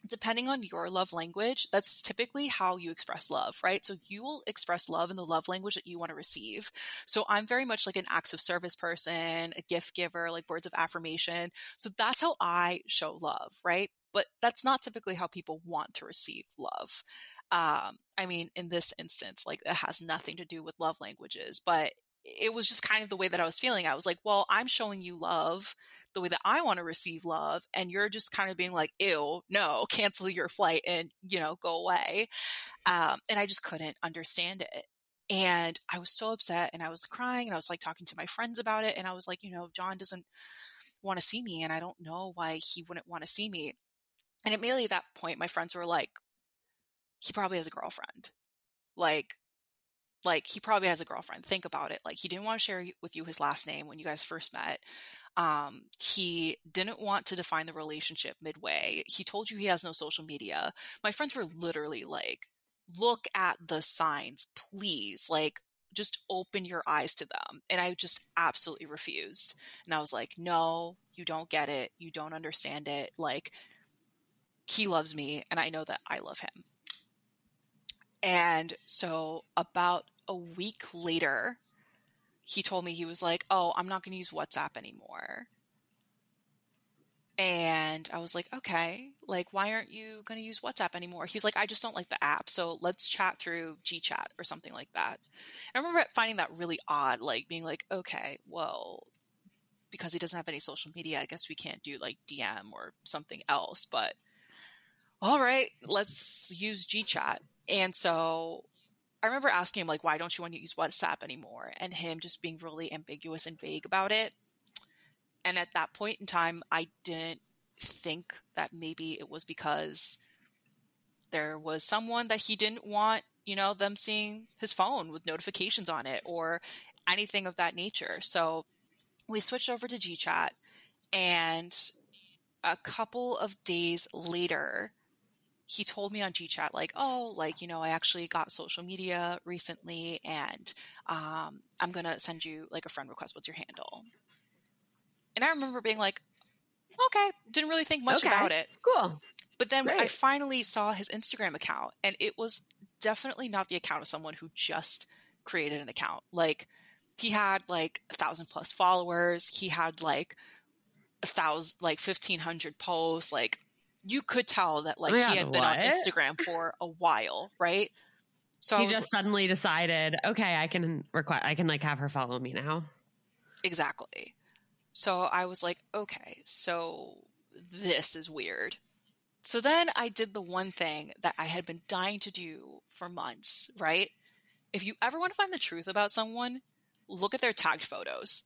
depending on your love language, that's typically how you express love, right? So you will express love in the love language that you want to receive. So I'm very much like an acts of service person, a gift giver, like words of affirmation. So that's how I show love, right? But that's not typically how people want to receive love. Um, I mean, in this instance, like it has nothing to do with love languages, but it was just kind of the way that I was feeling. I was like, well, I'm showing you love the way that I want to receive love. And you're just kind of being like, ew, no, *laughs* cancel your flight and, you know, go away. Um, and I just couldn't understand it. And I was so upset and I was crying and I was like talking to my friends about it. And I was like, you know, John doesn't want to see me and I don't know why he wouldn't want to see me. And immediately at that point, my friends were like, he probably has a girlfriend. Like, like he probably has a girlfriend. Think about it. Like he didn't want to share with you his last name when you guys first met. Um, he didn't want to define the relationship midway. He told you he has no social media. My friends were literally like, look at the signs, please. Like, just open your eyes to them. And I just absolutely refused. And I was like, no, you don't get it. You don't understand it. Like, he loves me, and I know that I love him. And so, about a week later, he told me he was like, "Oh, I'm not going to use WhatsApp anymore." And I was like, "Okay, like why aren't you going to use WhatsApp anymore?" He's like, "I just don't like the app, so let's chat through GChat or something like that." And I remember finding that really odd, like being like, "Okay, well, because he doesn't have any social media, I guess we can't do like DM or something else, but all right, let's use GChat." And so I remember asking him like, why don't you want to use WhatsApp anymore? And him just being really ambiguous and vague about it. And at that point in time, I didn't think that maybe it was because there was someone that he didn't want, you know, them seeing his phone with notifications on it or anything of that nature. So we switched over to GChat and a couple of days later, he told me on GChat, like, oh, like, you know, I actually got social media recently and um, I'm going to send you like a friend request. What's your handle? And I remember being like, okay, didn't really think much okay. about it. Cool. But then I finally saw his Instagram account and it was definitely not the account of someone who just created an account. Like, he had like a thousand plus followers. He had like a thousand, like 1500 posts. Like, you could tell that like Oh he had been on Instagram for a while, right? So he just suddenly decided, okay, I can request, I can like have her follow me now. Exactly. So I was like, okay, so this is weird. So then I did the one thing that I had been dying to do for months, right? If you ever want to find the truth about someone, look at their tagged photos.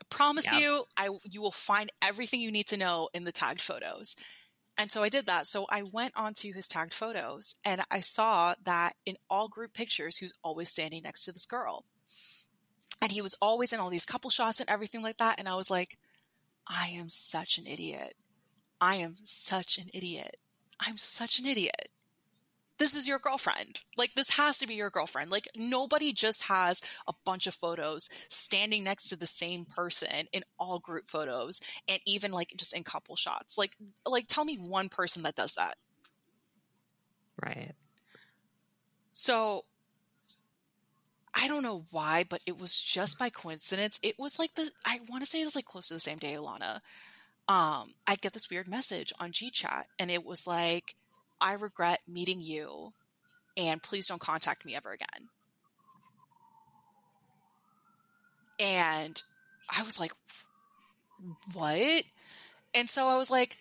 I promise yep. you, I you will find everything you need to know in the tagged photos. And so I did that. So I went onto his tagged photos and I saw that in all group pictures, he was always standing next to this girl. And he was always in all these couple shots and everything like that. And I was like, I am such an idiot. I am such an idiot. I'm such an idiot this is your girlfriend. Like, this has to be your girlfriend. Like, nobody just has a bunch of photos standing next to the same person in all group photos and even like just in couple shots. Like, like tell me one person that does that. Right. So I don't know why, but it was just by coincidence. It was like the I want to say it was like close to the same day, Alana. Um, I get this weird message on G chat and it was like I regret meeting you and please don't contact me ever again. And I was like, what? And so I was like,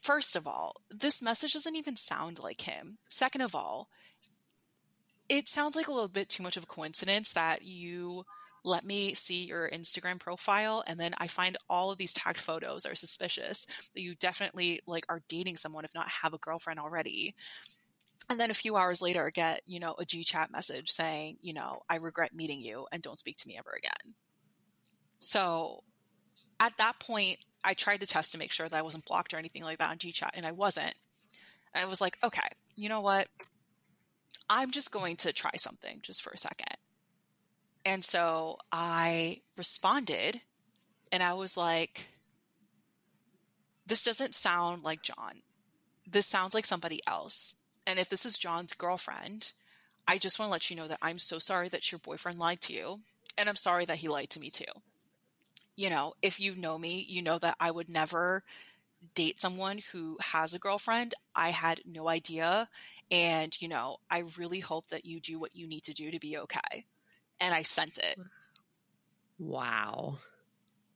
first of all, this message doesn't even sound like him. Second of all, it sounds like a little bit too much of a coincidence that you let me see your Instagram profile. And then I find all of these tagged photos are suspicious that you definitely like are dating someone, if not have a girlfriend already. And then a few hours later, get, you know, a G chat message saying, you know, I regret meeting you and don't speak to me ever again. So at that point, I tried to test to make sure that I wasn't blocked or anything like that on G chat, and I wasn't. And I was like, okay, you know what? I'm just going to try something just for a second. And so I responded and I was like, this doesn't sound like John. This sounds like somebody else. And if this is John's girlfriend, I just want to let you know that I'm so sorry that your boyfriend lied to you. And I'm sorry that he lied to me too. You know, if you know me, you know that I would never date someone who has a girlfriend. I had no idea. And, you know, I really hope that you do what you need to do to be okay and I sent it. Wow.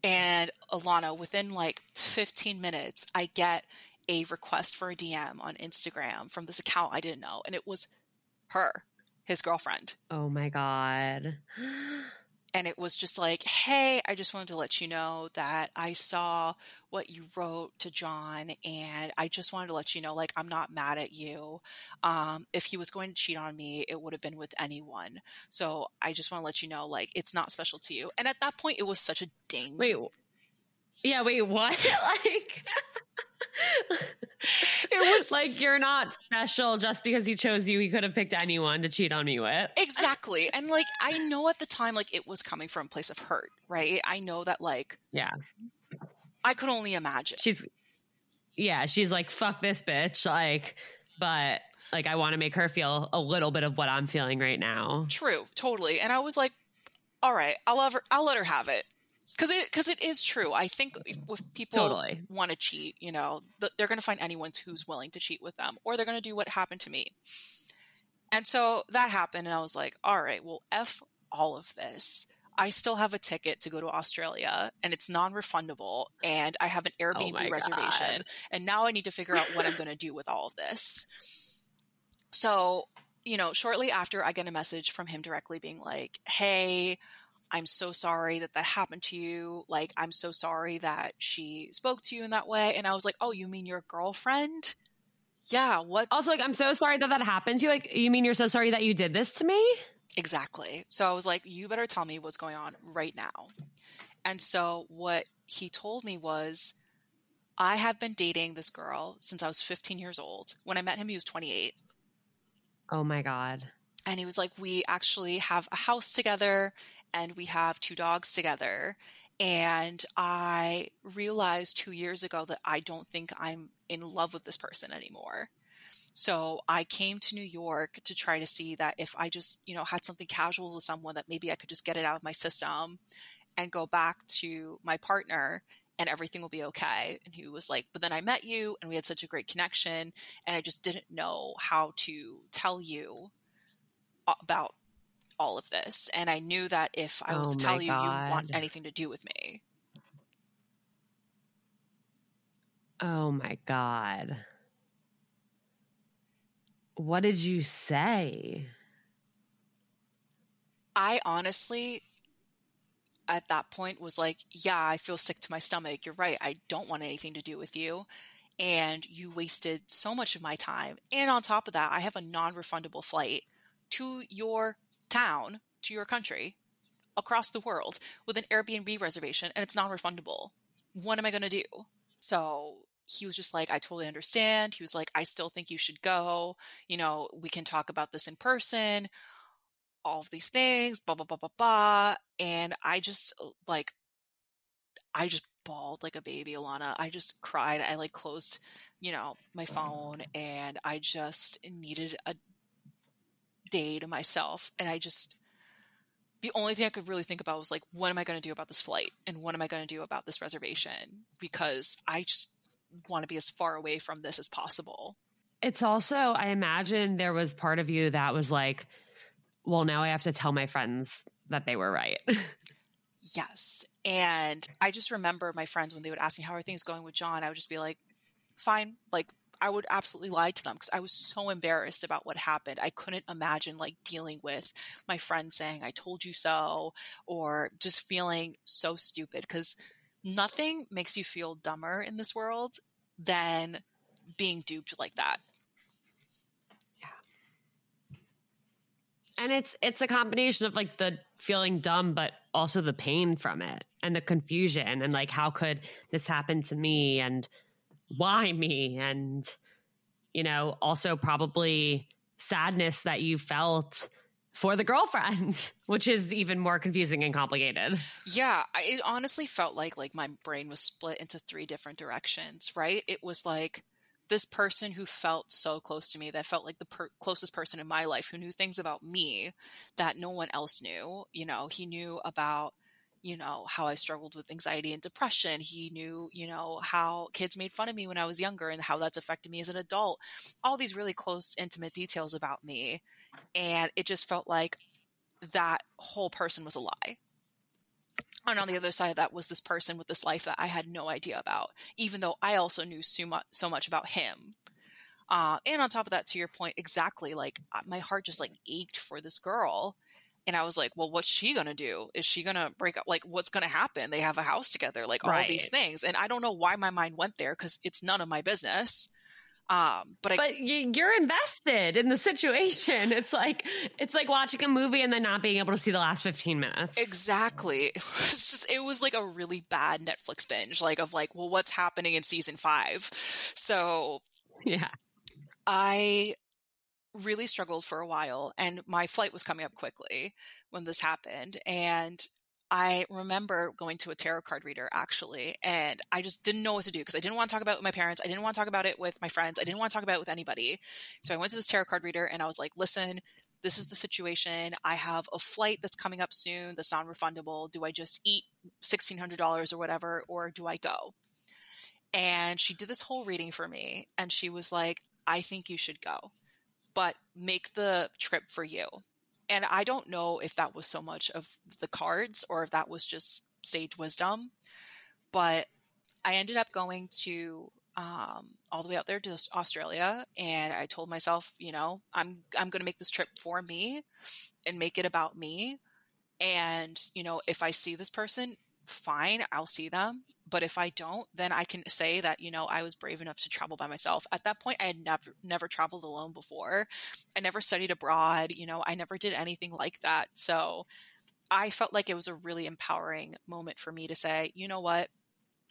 And Alana, within like 15 minutes, I get a request for a DM on Instagram from this account I didn't know. And it was her, his girlfriend. Oh my God. And it was just like, hey, I just wanted to let you know that I saw what you wrote to John, and I just wanted to let you know, like, I'm not mad at you. Um, if he was going to cheat on me, it would have been with anyone. So I just want to let you know, like, it's not special to you. And at that point, it was such a ding. Wait, yeah, wait, what? *laughs* like, *laughs* *laughs* it was like you're not special just because he chose you. He could have picked anyone to cheat on me with. Exactly. And like I know at the time like it was coming from a place of hurt, right? I know that like Yeah. I could only imagine. She's Yeah, she's like fuck this bitch like but like I want to make her feel a little bit of what I'm feeling right now. True, totally. And I was like all right, I'll let her, I'll let her have it because it because it is true. I think if people totally. want to cheat, you know, they're going to find anyone who's willing to cheat with them, or they're going to do what happened to me. And so that happened, and I was like, all right, well, f all of this. I still have a ticket to go to Australia, and it's non-refundable, and I have an oh Airbnb oh reservation, God. and now I need to figure out what I'm going to do with all of this. So you know, shortly after, I get a message from him directly being like, Hey, I'm so sorry that that happened to you. Like, I'm so sorry that she spoke to you in that way. And I was like, oh, you mean your girlfriend? Yeah. What? Also, like, I'm so sorry that that happened to you. Like, you mean you're so sorry that you did this to me? Exactly. So I was like, you better tell me what's going on right now. And so what he told me was, I have been dating this girl since I was 15 years old. When I met him, he was 28. Oh my God. And he was like, We actually have a house together and we have two dogs together. And I realized two years ago that I don't think I'm in love with this person anymore. So I came to New York to try to see that if I just, you know, had something casual with someone that maybe I could just get it out of my system and go back to my partner and everything will be okay. And he was like, But then I met you and we had such a great connection. And I just didn't know how to tell you about all of this. And I knew that if I was Oh to tell you, you want anything to do with me. Oh my God. What did you say? I honestly, at that point, was like, Yeah, I feel sick to my stomach. You're right. I don't want anything to do with you. And you wasted so much of my time. And on top of that, I have a non refundable flight to your town, to your country, across the world with an Airbnb reservation, and it's non refundable. What am I going to do? So he was just like, I totally understand. He was like, I still think you should go. You know, we can talk about this in person all of these things, blah, blah, blah, blah, blah. And I just like, I just bawled like a baby, Alana. I just cried. I like closed, you know, my phone and I just needed a day to myself. And I just, the only thing I could really think about was like, what am I going to do about this flight? And what am I going to do about this reservation? Because I just want to be as far away from this as possible. It's also, I imagine there was part of you that was like, well, now I have to tell my friends that they were right. *laughs* Yes. And I just remember my friends when they would ask me, How are things going with John? I would just be like, Fine. Like, I would absolutely lie to them because I was so embarrassed about what happened. I couldn't imagine like dealing with my friends saying, I told you so, or just feeling so stupid because nothing makes you feel dumber in this world than being duped like that. Yeah. And it's it's a combination of like the feeling dumb but also the pain from it and the confusion and like how could this happen to me and why me and you know also probably sadness that you felt for the girlfriend *laughs* which is even more confusing and complicated Yeah, I, it honestly felt like like my brain was split into three different directions, right? It was like this person who felt so close to me that felt like the per- closest person in my life who knew things about me that no one else knew. You know, he knew about you know how I struggled with anxiety and depression. He knew, you know, how kids made fun of me when I was younger and how that's affected me as an adult. All these really close intimate details about me and it just felt like that whole person was a lie. And on the other side of that was this person with this life that I had no idea about, even though I also knew so much, so much about him. Uh, and on top of that, to your point, exactly like uh, my heart just like ached for this girl. And I was like, well, what's she going to do? Is she going to break up? Like, what's going to happen? They have a house together, like all these things. And I don't know why my mind went there because it's none of my business. Um, but I, but you, you're invested in the situation it's like it's like watching a movie and then not being able to see the last 15 minutes Exactly. *laughs* It was just it was like a really bad Netflix binge, like of like, well, what's happening in season five? So yeah I really struggled for a while and my flight was coming up quickly when this happened. And I remember going to a tarot card reader actually, and I just didn't know what to do because I didn't want to talk about it with my parents. I didn't want to talk about it with my friends. I didn't want to talk about it with anybody. So I went to this tarot card reader and I was like, listen, this is the situation. I have a flight that's coming up soon that's non refundable. Do I just eat $1,600 or whatever, or do I go? And she did this whole reading for me, and she was like, I think you should go, but make the trip for you. And I don't know if that was so much of the cards or if that was just sage wisdom, but I ended up going to um, all the way out there to Australia, and I told myself, you know, I'm I'm going to make this trip for me and make it about me. And you know, if I see this person, fine, I'll see them. But if I don't, then I can say that you know I was brave enough to travel by myself. At that point, I had never never traveled alone before. I never studied abroad. You know, I never did anything like that. So I felt like it was a really empowering moment for me to say, you know what,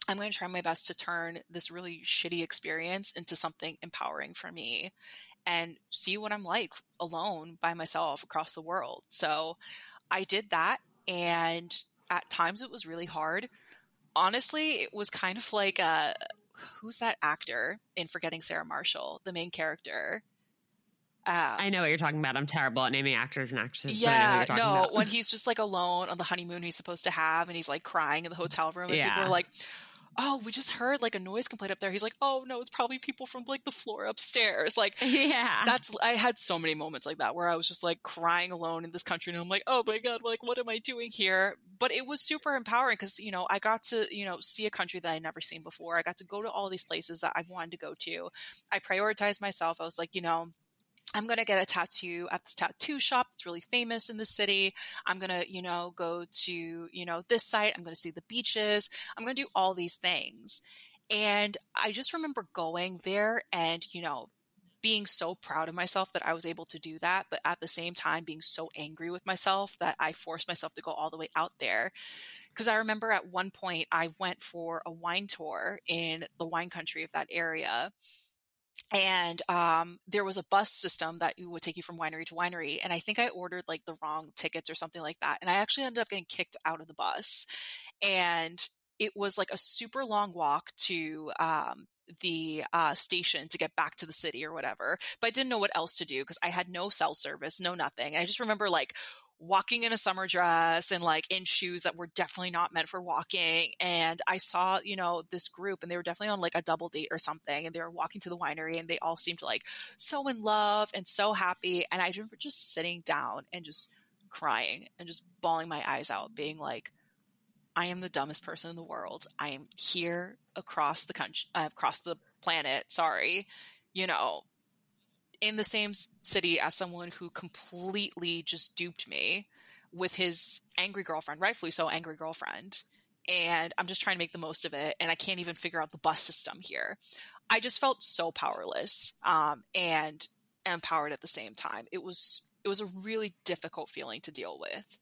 I'm going to try my best to turn this really shitty experience into something empowering for me and see what I'm like alone by myself across the world. So I did that. And at times it was really hard. Honestly, it was kind of like uh who's that actor in Forgetting Sarah Marshall, the main character? Um, I know what you're talking about. I'm terrible at naming actors and actresses. but I know yeah, no, about. when he's just like alone on the honeymoon he's supposed to have and he's like crying in the hotel room and people are like, oh, we just heard like a noise complaint up there. He's like, oh no, it's probably people from like the floor upstairs. Like, *laughs* yeah, that's, I had so many moments like that where I was just like crying alone in this country and I'm like, oh my God, like, what am I doing here? But it was super empowering because, you know, I got to, you know, see a country that I'd never seen before. I got to go to all these places that I wanted to go to. I prioritized myself. I was like, you know, I'm going to get a tattoo at this tattoo shop that's really famous in the city. I'm going to, you know, go to, you know, this site. I'm going to see the beaches. I'm going to do all these things. And I just remember going there and, you know, being so proud of myself that I was able to do that, but at the same time being so angry with myself that I forced myself to go all the way out there. Because I remember at one point I went for a wine tour in the wine country of that area and um, there was a bus system that would take you from winery to winery and i think i ordered like the wrong tickets or something like that and i actually ended up getting kicked out of the bus and it was like a super long walk to um, the uh, station to get back to the city or whatever but i didn't know what else to do because i had no cell service no nothing and i just remember like walking in a summer dress and like in shoes that were definitely not meant for walking. And I saw, you know, this group and they were definitely on like a double date or something. And they were walking to the winery and they all seemed like so in love and so happy. And I remember just sitting down and just crying and just bawling my eyes out, being like, I am the dumbest person in the world. I am here across the country, uh, across the planet. Sorry, you know, in the same city as someone who completely just duped me with his angry girlfriend, rightfully so, angry girlfriend. And I'm just trying to make the most of it. And I can't even figure out the bus system here. I just felt so powerless um, and empowered at the same time. It was it was a really difficult feeling to deal with.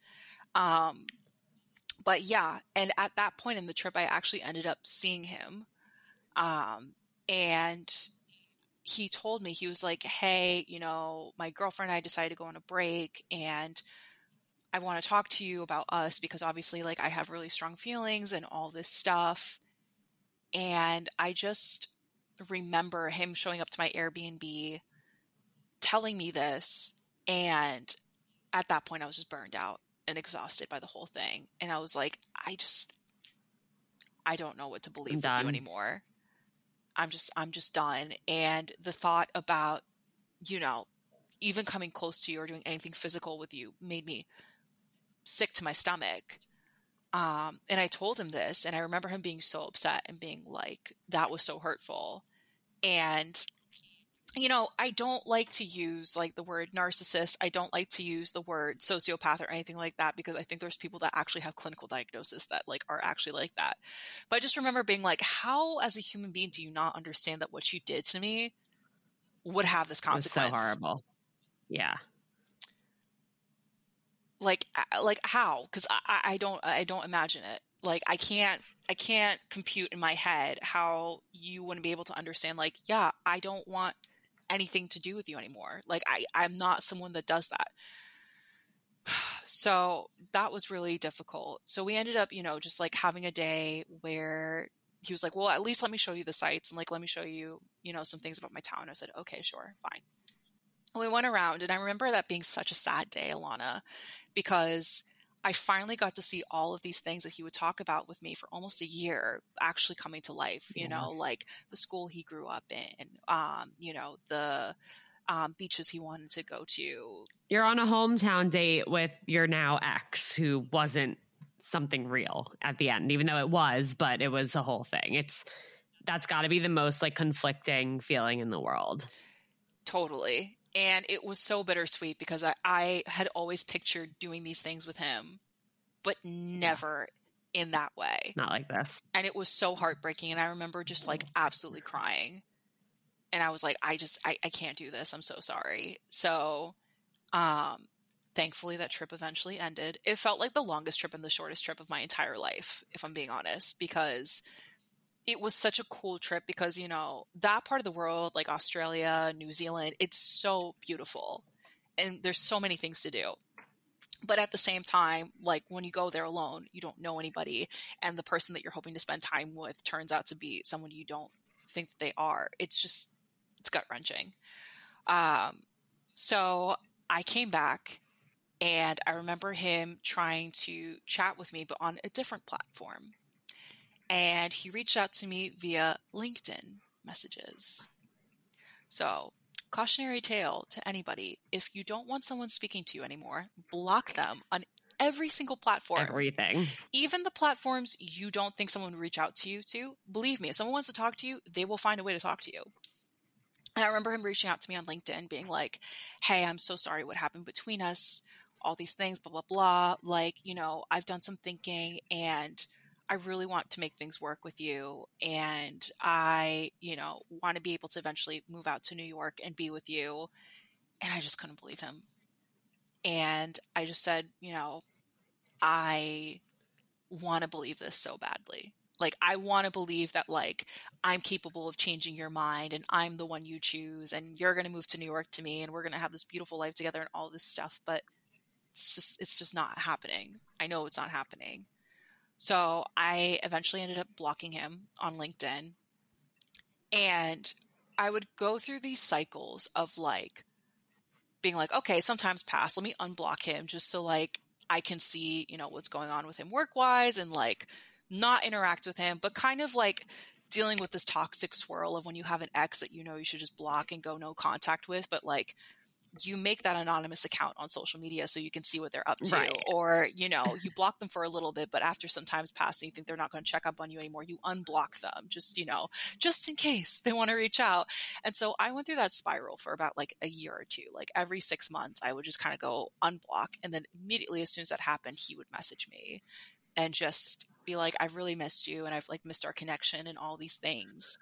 Um, but yeah, and at that point in the trip, I actually ended up seeing him. Um, and he told me, he was like, Hey, you know, my girlfriend and I decided to go on a break and I want to talk to you about us because obviously, like, I have really strong feelings and all this stuff. And I just remember him showing up to my Airbnb, telling me this. And at that point, I was just burned out and exhausted by the whole thing. And I was like, I just, I don't know what to believe with you anymore. I'm just I'm just done. And the thought about, you know, even coming close to you or doing anything physical with you made me sick to my stomach. Um, and I told him this, and I remember him being so upset and being like, that was so hurtful. And you know, I don't like to use like the word narcissist. I don't like to use the word sociopath or anything like that because I think there's people that actually have clinical diagnosis that like are actually like that. But I just remember being like, how as a human being do you not understand that what you did to me would have this consequence? so horrible. Yeah. Like, like how? Because I, I don't, I don't imagine it. Like, I can't, I can't compute in my head how you wouldn't be able to understand. Like, yeah, I don't want anything to do with you anymore. Like I, I'm not someone that does that. *sighs* So that was really difficult. So we ended up, you know, just like having a day where he was like, well, at least let me show you the sights and like, let me show you, you know, some things about my town. I said, okay, sure, fine. we went around and I remember that being such a sad day, Alana, because I finally got to see all of these things that he would talk about with me for almost a year actually coming to life, you yeah. know, like the school he grew up in, um, you know, the um, beaches he wanted to go to. You're on a hometown date with your now ex who wasn't something real at the end, even though it was, but it was a whole thing. It's that's got to be the most like conflicting feeling in the world. Totally and it was so bittersweet because I, I had always pictured doing these things with him, but never yeah. in that way. Not like this. And it was so heartbreaking. And I remember just like absolutely crying. And I was like, I just, I, I can't do this. I'm so sorry. So, um, thankfully that trip eventually ended. It felt like the longest trip and the shortest trip of my entire life, if I'm being honest, because it was such a cool trip because you know that part of the world like australia new zealand it's so beautiful and there's so many things to do. But at the same time like when you go there alone you don't know anybody and the person that you're hoping to spend time with turns out to be someone you don't think that they are. It's just it's gut wrenching um, so i came back and i remember him trying to chat with me but on a different platform and he reached out to me via LinkedIn messages. So, cautionary tale to anybody if you don't want someone speaking to you anymore, block them on every single platform. Everything. Even the platforms you don't think someone would reach out to you to, believe me, if someone wants to talk to you, they will find a way to talk to you. And I remember him reaching out to me on LinkedIn, being like, Hey, I'm so sorry what happened between us, all these things, blah, blah, blah. Like, you know, I've done some thinking and I really want to make things work with you. And I, you know, want to be able to eventually move out to New York and be with you. And I just couldn't believe him. And I just said, you know, I want to believe this so badly. Like, I want to believe that, like, I'm capable of changing your mind and I'm the one you choose and you're going to move to New York to me and we're going to have this beautiful life together and all this stuff. But it's just, it's just not happening. I know it's not happening. So I eventually ended up blocking him on LinkedIn. And I would go through these cycles of like, being like, okay, sometimes pass. Let me unblock him just so like I can see, you know, what's going on with him work wise and like not interact with him, but kind of like dealing with this toxic swirl of when you have an ex that you know you should just block and go no contact with, but like you make that anonymous account on social media so you can see what they're up to right. or you know *laughs* you block them for a little bit but after some time's passed and you think they're not going to check up on you anymore you unblock them just you know just in case they want to reach out. And so i went through that spiral for about like a year or two. Like every six months i would just kind of go unblock and then immediately as soon as that happened he would message me and just be like i've really missed you and i've like missed our connection and all these things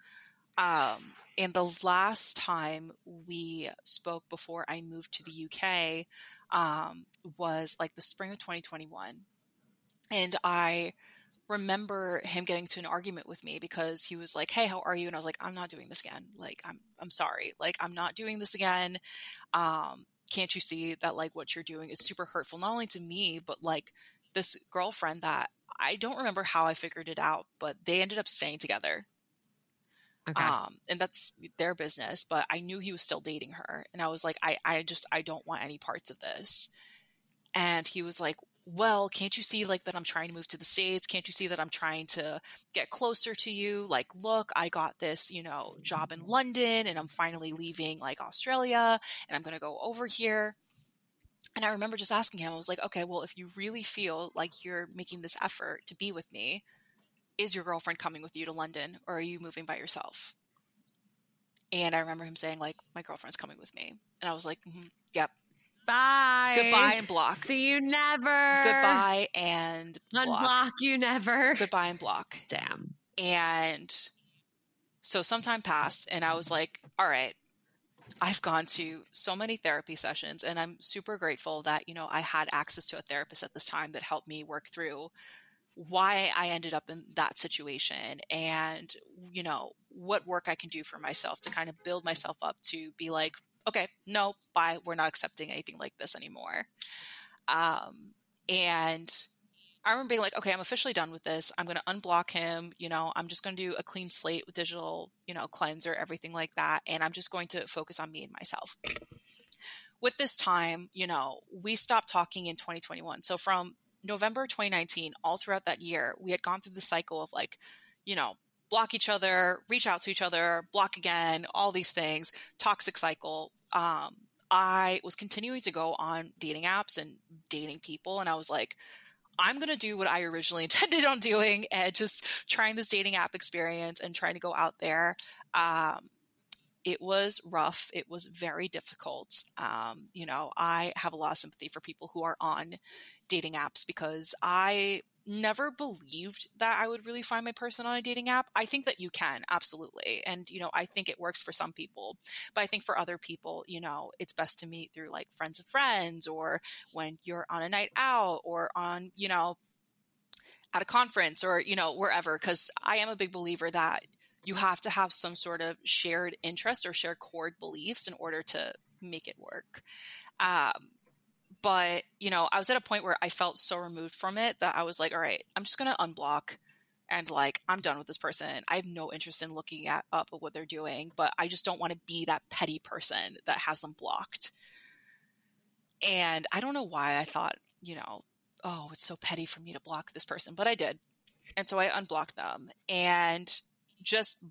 um, and the last time we spoke before I moved to the UK um, was like the spring of 2021. And I remember him getting to an argument with me because he was like, "Hey, how are you?" And I was like, "I'm not doing this again. Like, I'm I'm sorry. Like, I'm not doing this again. Um, can't you see that like what you're doing is super hurtful not only to me but like this girlfriend that I don't remember how I figured it out, but they ended up staying together Okay. Um, and that's their business, but I knew he was still dating her. And I was like, I, I just, I don't want any parts of this. And he was like, well, can't you see like that I'm trying to move to the States? Can't you see that I'm trying to get closer to you? Like, look, I got this, you know, job in London and I'm finally leaving like Australia and I'm going to go over here. And I remember just asking him, I was like, okay, well, if you really feel like you're making this effort to be with me, is your girlfriend coming with you to London or are you moving by yourself? And I remember him saying, like, my girlfriend's coming with me. And I was like, mm-hmm, yep. Bye. Goodbye and block. See you never. Goodbye and block. Unblock you never. Goodbye and block. Damn. And so some time passed and I was like, all right, I've gone to so many therapy sessions and I'm super grateful that, you know, I had access to a therapist at this time that helped me work through why I ended up in that situation and, you know, what work I can do for myself to kind of build myself up to be like, okay, no, bye, we're not accepting anything like this anymore. Um, and I remember being like, okay, I'm officially done with this. I'm going to unblock him. You know, I'm just going to do a clean slate with digital, you know, cleanser, everything like that. And I'm just going to focus on me and myself. With this time, you know, we stopped talking in 2021. So from November 2019, all throughout that year, we had gone through the cycle of like, you know, block each other, reach out to each other, block again, all these things, toxic cycle. Um, I was continuing to go on dating apps and dating people, and I was like, I'm going to do what I originally *laughs* intended on doing and just trying this dating app experience and trying to go out there. Um, it was rough. It was very difficult. Um, you know, I have a lot of sympathy for people who are on dating apps because I never believed that I would really find my person on a dating app. I think that you can, absolutely. And, you know, I think it works for some people. But I think for other people, you know, it's best to meet through like friends of friends or when you're on a night out or on, you know, at a conference or, you know, wherever. Cause I am a big believer that you have to have some sort of shared interest or shared core beliefs in order to make it work. Um, but you know, I was at a point where I felt so removed from it that I was like, all right, I'm just gonna unblock and like I'm done with this person. I have no interest in looking at up at what they're doing, but I just don't want to be that petty person that has them blocked. And I don't know why I thought, you know, oh, it's so petty for me to block this person, but I did. And so I unblocked them. And just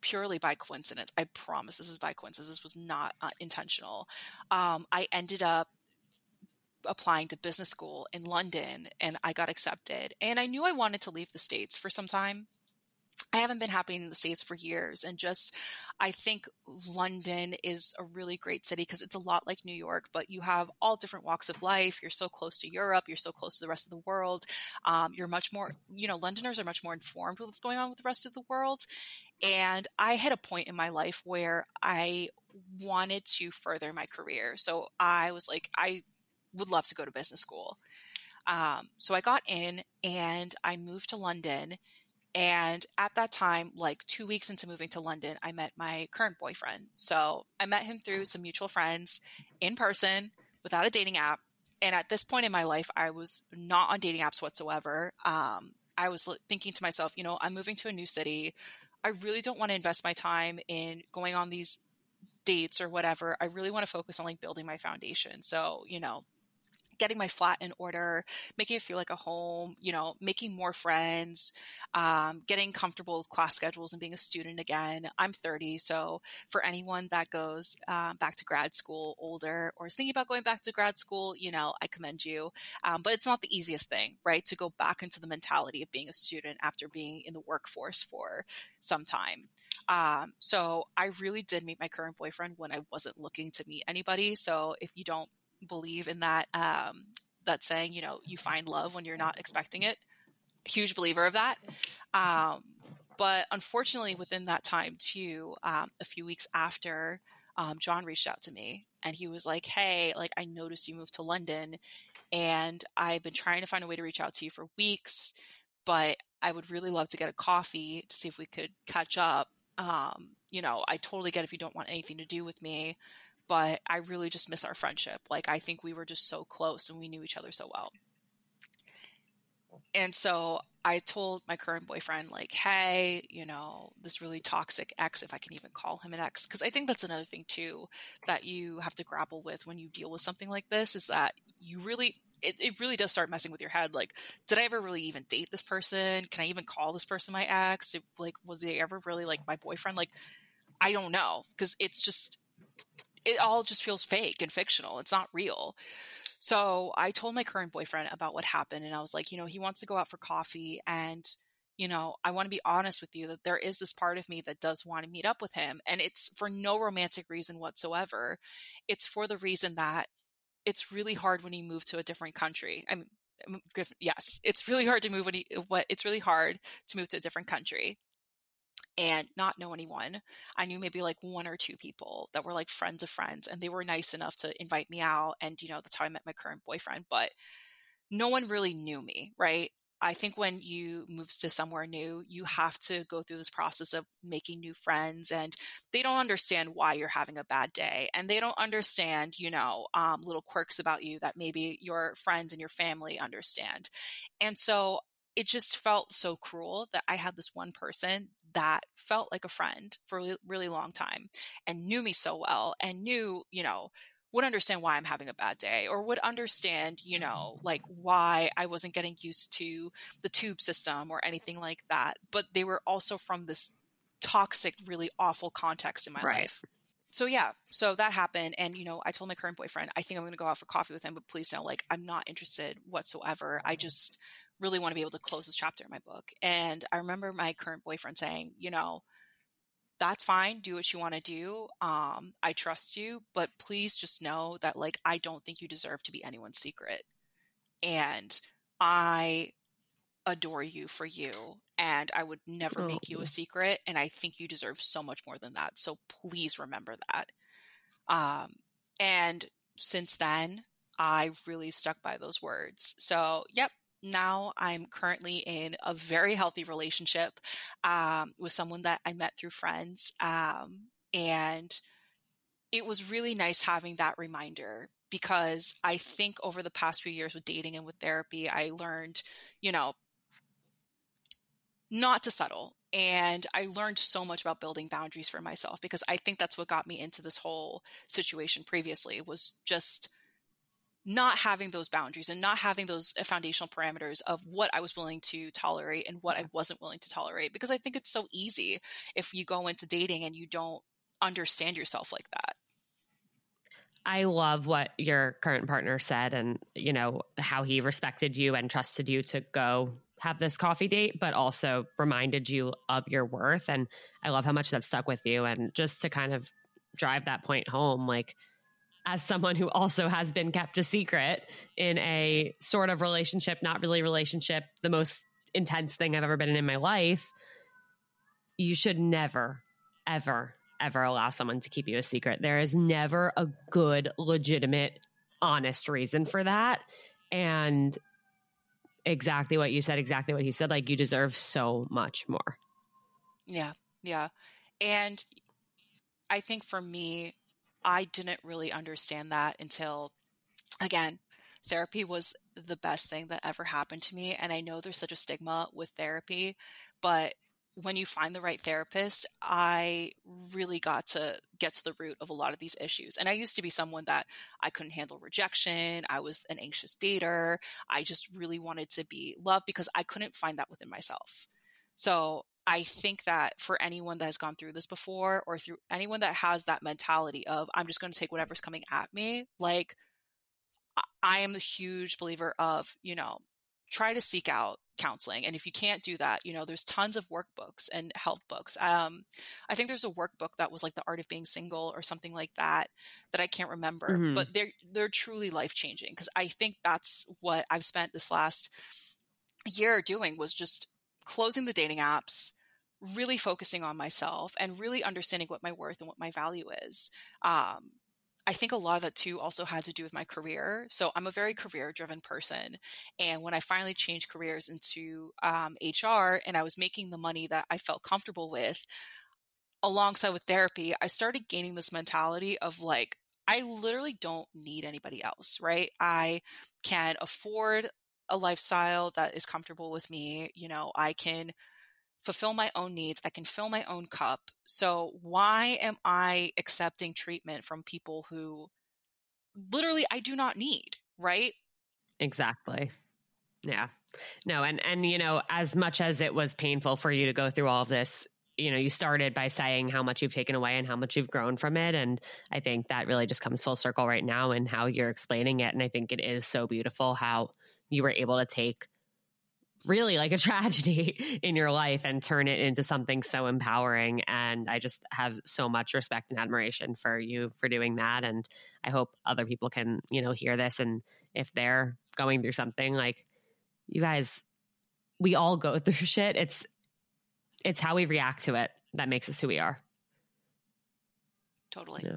purely by coincidence, I promise this is by coincidence, this was not uh, intentional. Um, I ended up applying to business school in London and I got accepted. And I knew I wanted to leave the States for some time. I haven't been happy in the States for years. And just, I think London is a really great city because it's a lot like New York, but you have all different walks of life. You're so close to Europe. You're so close to the rest of the world. Um, you're much more, you know, Londoners are much more informed with what's going on with the rest of the world. And I had a point in my life where I wanted to further my career. So I was like, I would love to go to business school. Um, so I got in and I moved to London and at that time, like two weeks into moving to London, I met my current boyfriend. So I met him through some mutual friends in person without a dating app. And at this point in my life, I was not on dating apps whatsoever. Um, I was thinking to myself, you know, I'm moving to a new city. I really don't want to invest my time in going on these dates or whatever. I really want to focus on like building my foundation. So, you know, getting my flat in order, making it feel like a home, you know, making more friends, um, getting comfortable with class schedules and being a student again. I'm 30, so for anyone that goes uh, back to grad school older or is thinking about going back to grad school, you know, I commend you. Um, but it's not the easiest thing, right? To go back into the mentality of being a student after being in the workforce for some time. Um, so I really did meet my current boyfriend when I wasn't looking to meet anybody. So if you don't believe in that um, that saying, you know, you find love when you're not expecting it. Huge believer of that. Um, but unfortunately, within that time too, um, a few weeks after, um, John reached out to me and he was like, "Hey, like I noticed you moved to London, and I've been trying to find a way to reach out to you for weeks, but I would really love to get a coffee to see if we could catch up." Um, you know, I totally get if you don't want anything to do with me, but I really just miss our friendship. Like I think we were just so close and we knew each other so well. And so I told my current boyfriend, like, hey, you know, this really toxic ex, if I can even call him an ex, because I think that's another thing too that you have to grapple with when you deal with something like this is that you really, it, it really does start messing with your head. Like, did I ever really even date this person? Can I even call this person my ex? If, like, was he ever really like my boyfriend? Like, I don't know because it's just it all just feels fake and fictional. It's not real. So I told my current boyfriend about what happened, and I was like, you know, he wants to go out for coffee, and you know, I want to be honest with you that there is this part of me that does want to meet up with him, and it's for no romantic reason whatsoever. It's for the reason that it's really hard when you move to a different country. I mean, yes, it's really hard to move when you, what it's really hard to move to a different country and not know anyone. I knew maybe like one or two people that were like friends of friends, and they were nice enough to invite me out. And, you know, that's how I met my current boyfriend, but no one really knew me, right? I think when you move to somewhere new, you have to go through this process of making new friends, and they don't understand why you're having a bad day, and they don't understand, you know, um, little quirks about you that maybe your friends and your family understand. And so it just felt so cruel that I had this one person that felt like a friend for a really long time and knew me so well and knew, you know, would understand why I'm having a bad day or would understand, you know, mm. like why I wasn't getting used to the tube system or anything like that. But they were also from this toxic, really awful context in my right. life. So yeah, so that happened and you know, I told my current boyfriend, I think I'm going to go out for coffee with him, but please know like I'm not interested whatsoever. I mm. just really want to be able to close this chapter in my book. And I remember my current boyfriend saying, you know, that's fine. Do what you want to do. Um, I trust you, but please just know that like I don't think you deserve to be anyone's secret. And I adore you for you and I would never oh. make you a secret and I think you deserve so much more than that. So please remember that. Um, and since then, I really stuck by those words. So, yep, now I'm currently in a very healthy relationship um, with someone that I met through friends. Um, and it was really nice having that reminder because I think over the past few years with dating and with therapy, I learned, you know, not to settle. And I learned so much about building boundaries for myself because I think that's what got me into this whole situation previously was just not having those boundaries and not having those uh, foundational parameters of what I was willing to tolerate and what I wasn't willing to tolerate. Because I think it's so easy if you go into dating and you don't understand yourself like that. I love what your current partner said and, you know, how he respected you and trusted you to go have this coffee date, but also reminded you of your worth. And I love how much that stuck with you. And just to kind of drive that point home, like, as someone who also has been kept a secret in a sort of relationship, not really relationship, the most intense thing I've ever been in in my life, you should never, ever, ever allow someone to keep you a secret. There is never a good, legitimate, honest reason for that. And exactly what you said, exactly what he said, like you deserve so much more. Yeah. Yeah. And I think for me, I didn't really understand that until, again, therapy was the best thing that ever happened to me. And I know there's such a stigma with therapy, but when you find the right therapist, I really got to get to the root of a lot of these issues. And I used to be someone that I couldn't handle rejection. I was an anxious dater. I just really wanted to be loved because I couldn't find that within myself. So I think that for anyone that has gone through this before or through anyone that has that mentality of I'm just going to take whatever's coming at me, like I am a huge believer of, you know, try to seek out counseling. And if you can't do that, you know, there's tons of workbooks and help books. Um, I think there's a workbook that was like the art of being single or something like that that I can't remember, mm-hmm. but they're they're truly life changing because I think that's what I've spent this last year doing was just closing the dating apps, really focusing on myself and really understanding what my worth and what my value is. Um, I think a lot of that too also had to do with my career. So I'm a very career driven person. And when I finally changed careers into um, HR and I was making the money that I felt comfortable with, alongside with therapy, I started gaining this mentality of like, I literally don't need anybody else, right? I can afford a lifestyle that is comfortable with me. You know, I can fulfill my own needs. I can fill my own cup. So why am I accepting treatment from people who literally I do not need, right? Exactly. Yeah. No, and and you know, as much as it was painful for you to go through all of this, you know, you started by saying how much you've taken away and how much you've grown from it. And I think that really just comes full circle right now and how you're explaining it. And I think it is so beautiful how you were able to take really like a *laughs* tragedy in your life and turn it into something so empowering. And I just have so much respect and admiration for you for doing that. And I hope other people can, you know, hear this. And if they're going through something like you guys, we all go *laughs* through shit. It's, it's how we react to it that makes us who we are. Totally. Yeah.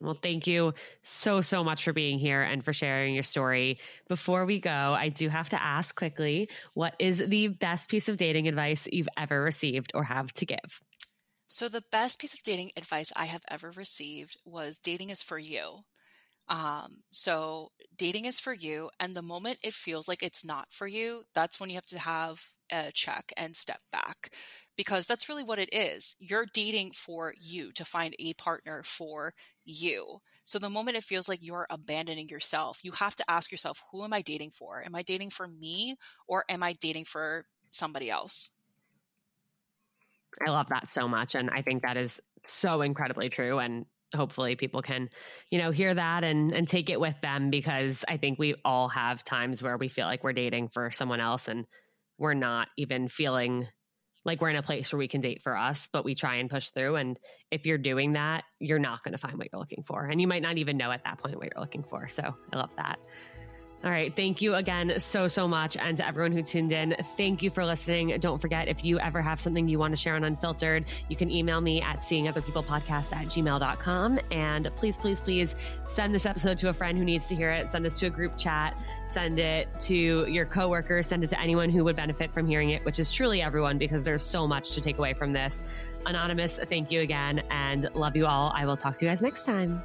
Well, thank you so, so much for being here and for sharing your story. Before we go, I do have to ask quickly what is the best piece of dating advice you've ever received or have to give? So, the best piece of dating advice I have ever received was dating is for you. Um, so, dating is for you. And the moment it feels like it's not for you, that's when you have to have a check and step back because that's really what it is. You're dating for you to find a partner for you. So the moment it feels like you're abandoning yourself, you have to ask yourself, who am I dating for? Am I dating for me or am I dating for somebody else? I love that so much. And I think that is so incredibly true. And hopefully people can, you know, hear that and, and take it with them because I think we all have times where we feel like we're dating for someone else and we're not even feeling like we're in a place where we can date for us, but we try and push through. And if you're doing that, you're not going to find what you're looking for. And you might not even know at that point what you're looking for. So I love that. All right. Thank you again so, so much. And to everyone who tuned in, thank you for listening. Don't forget, if you ever have something you want to share on Unfiltered, you can email me at seeingotherpeoplepodcast at gmail.com. And please, please, please send this episode to a friend who needs to hear it. Send this to a group chat. Send it to your coworkers. Send it to anyone who would benefit from hearing it, which is truly everyone because there's so much to take away from this. Anonymous, thank you again and love you all. I will talk to you guys next time.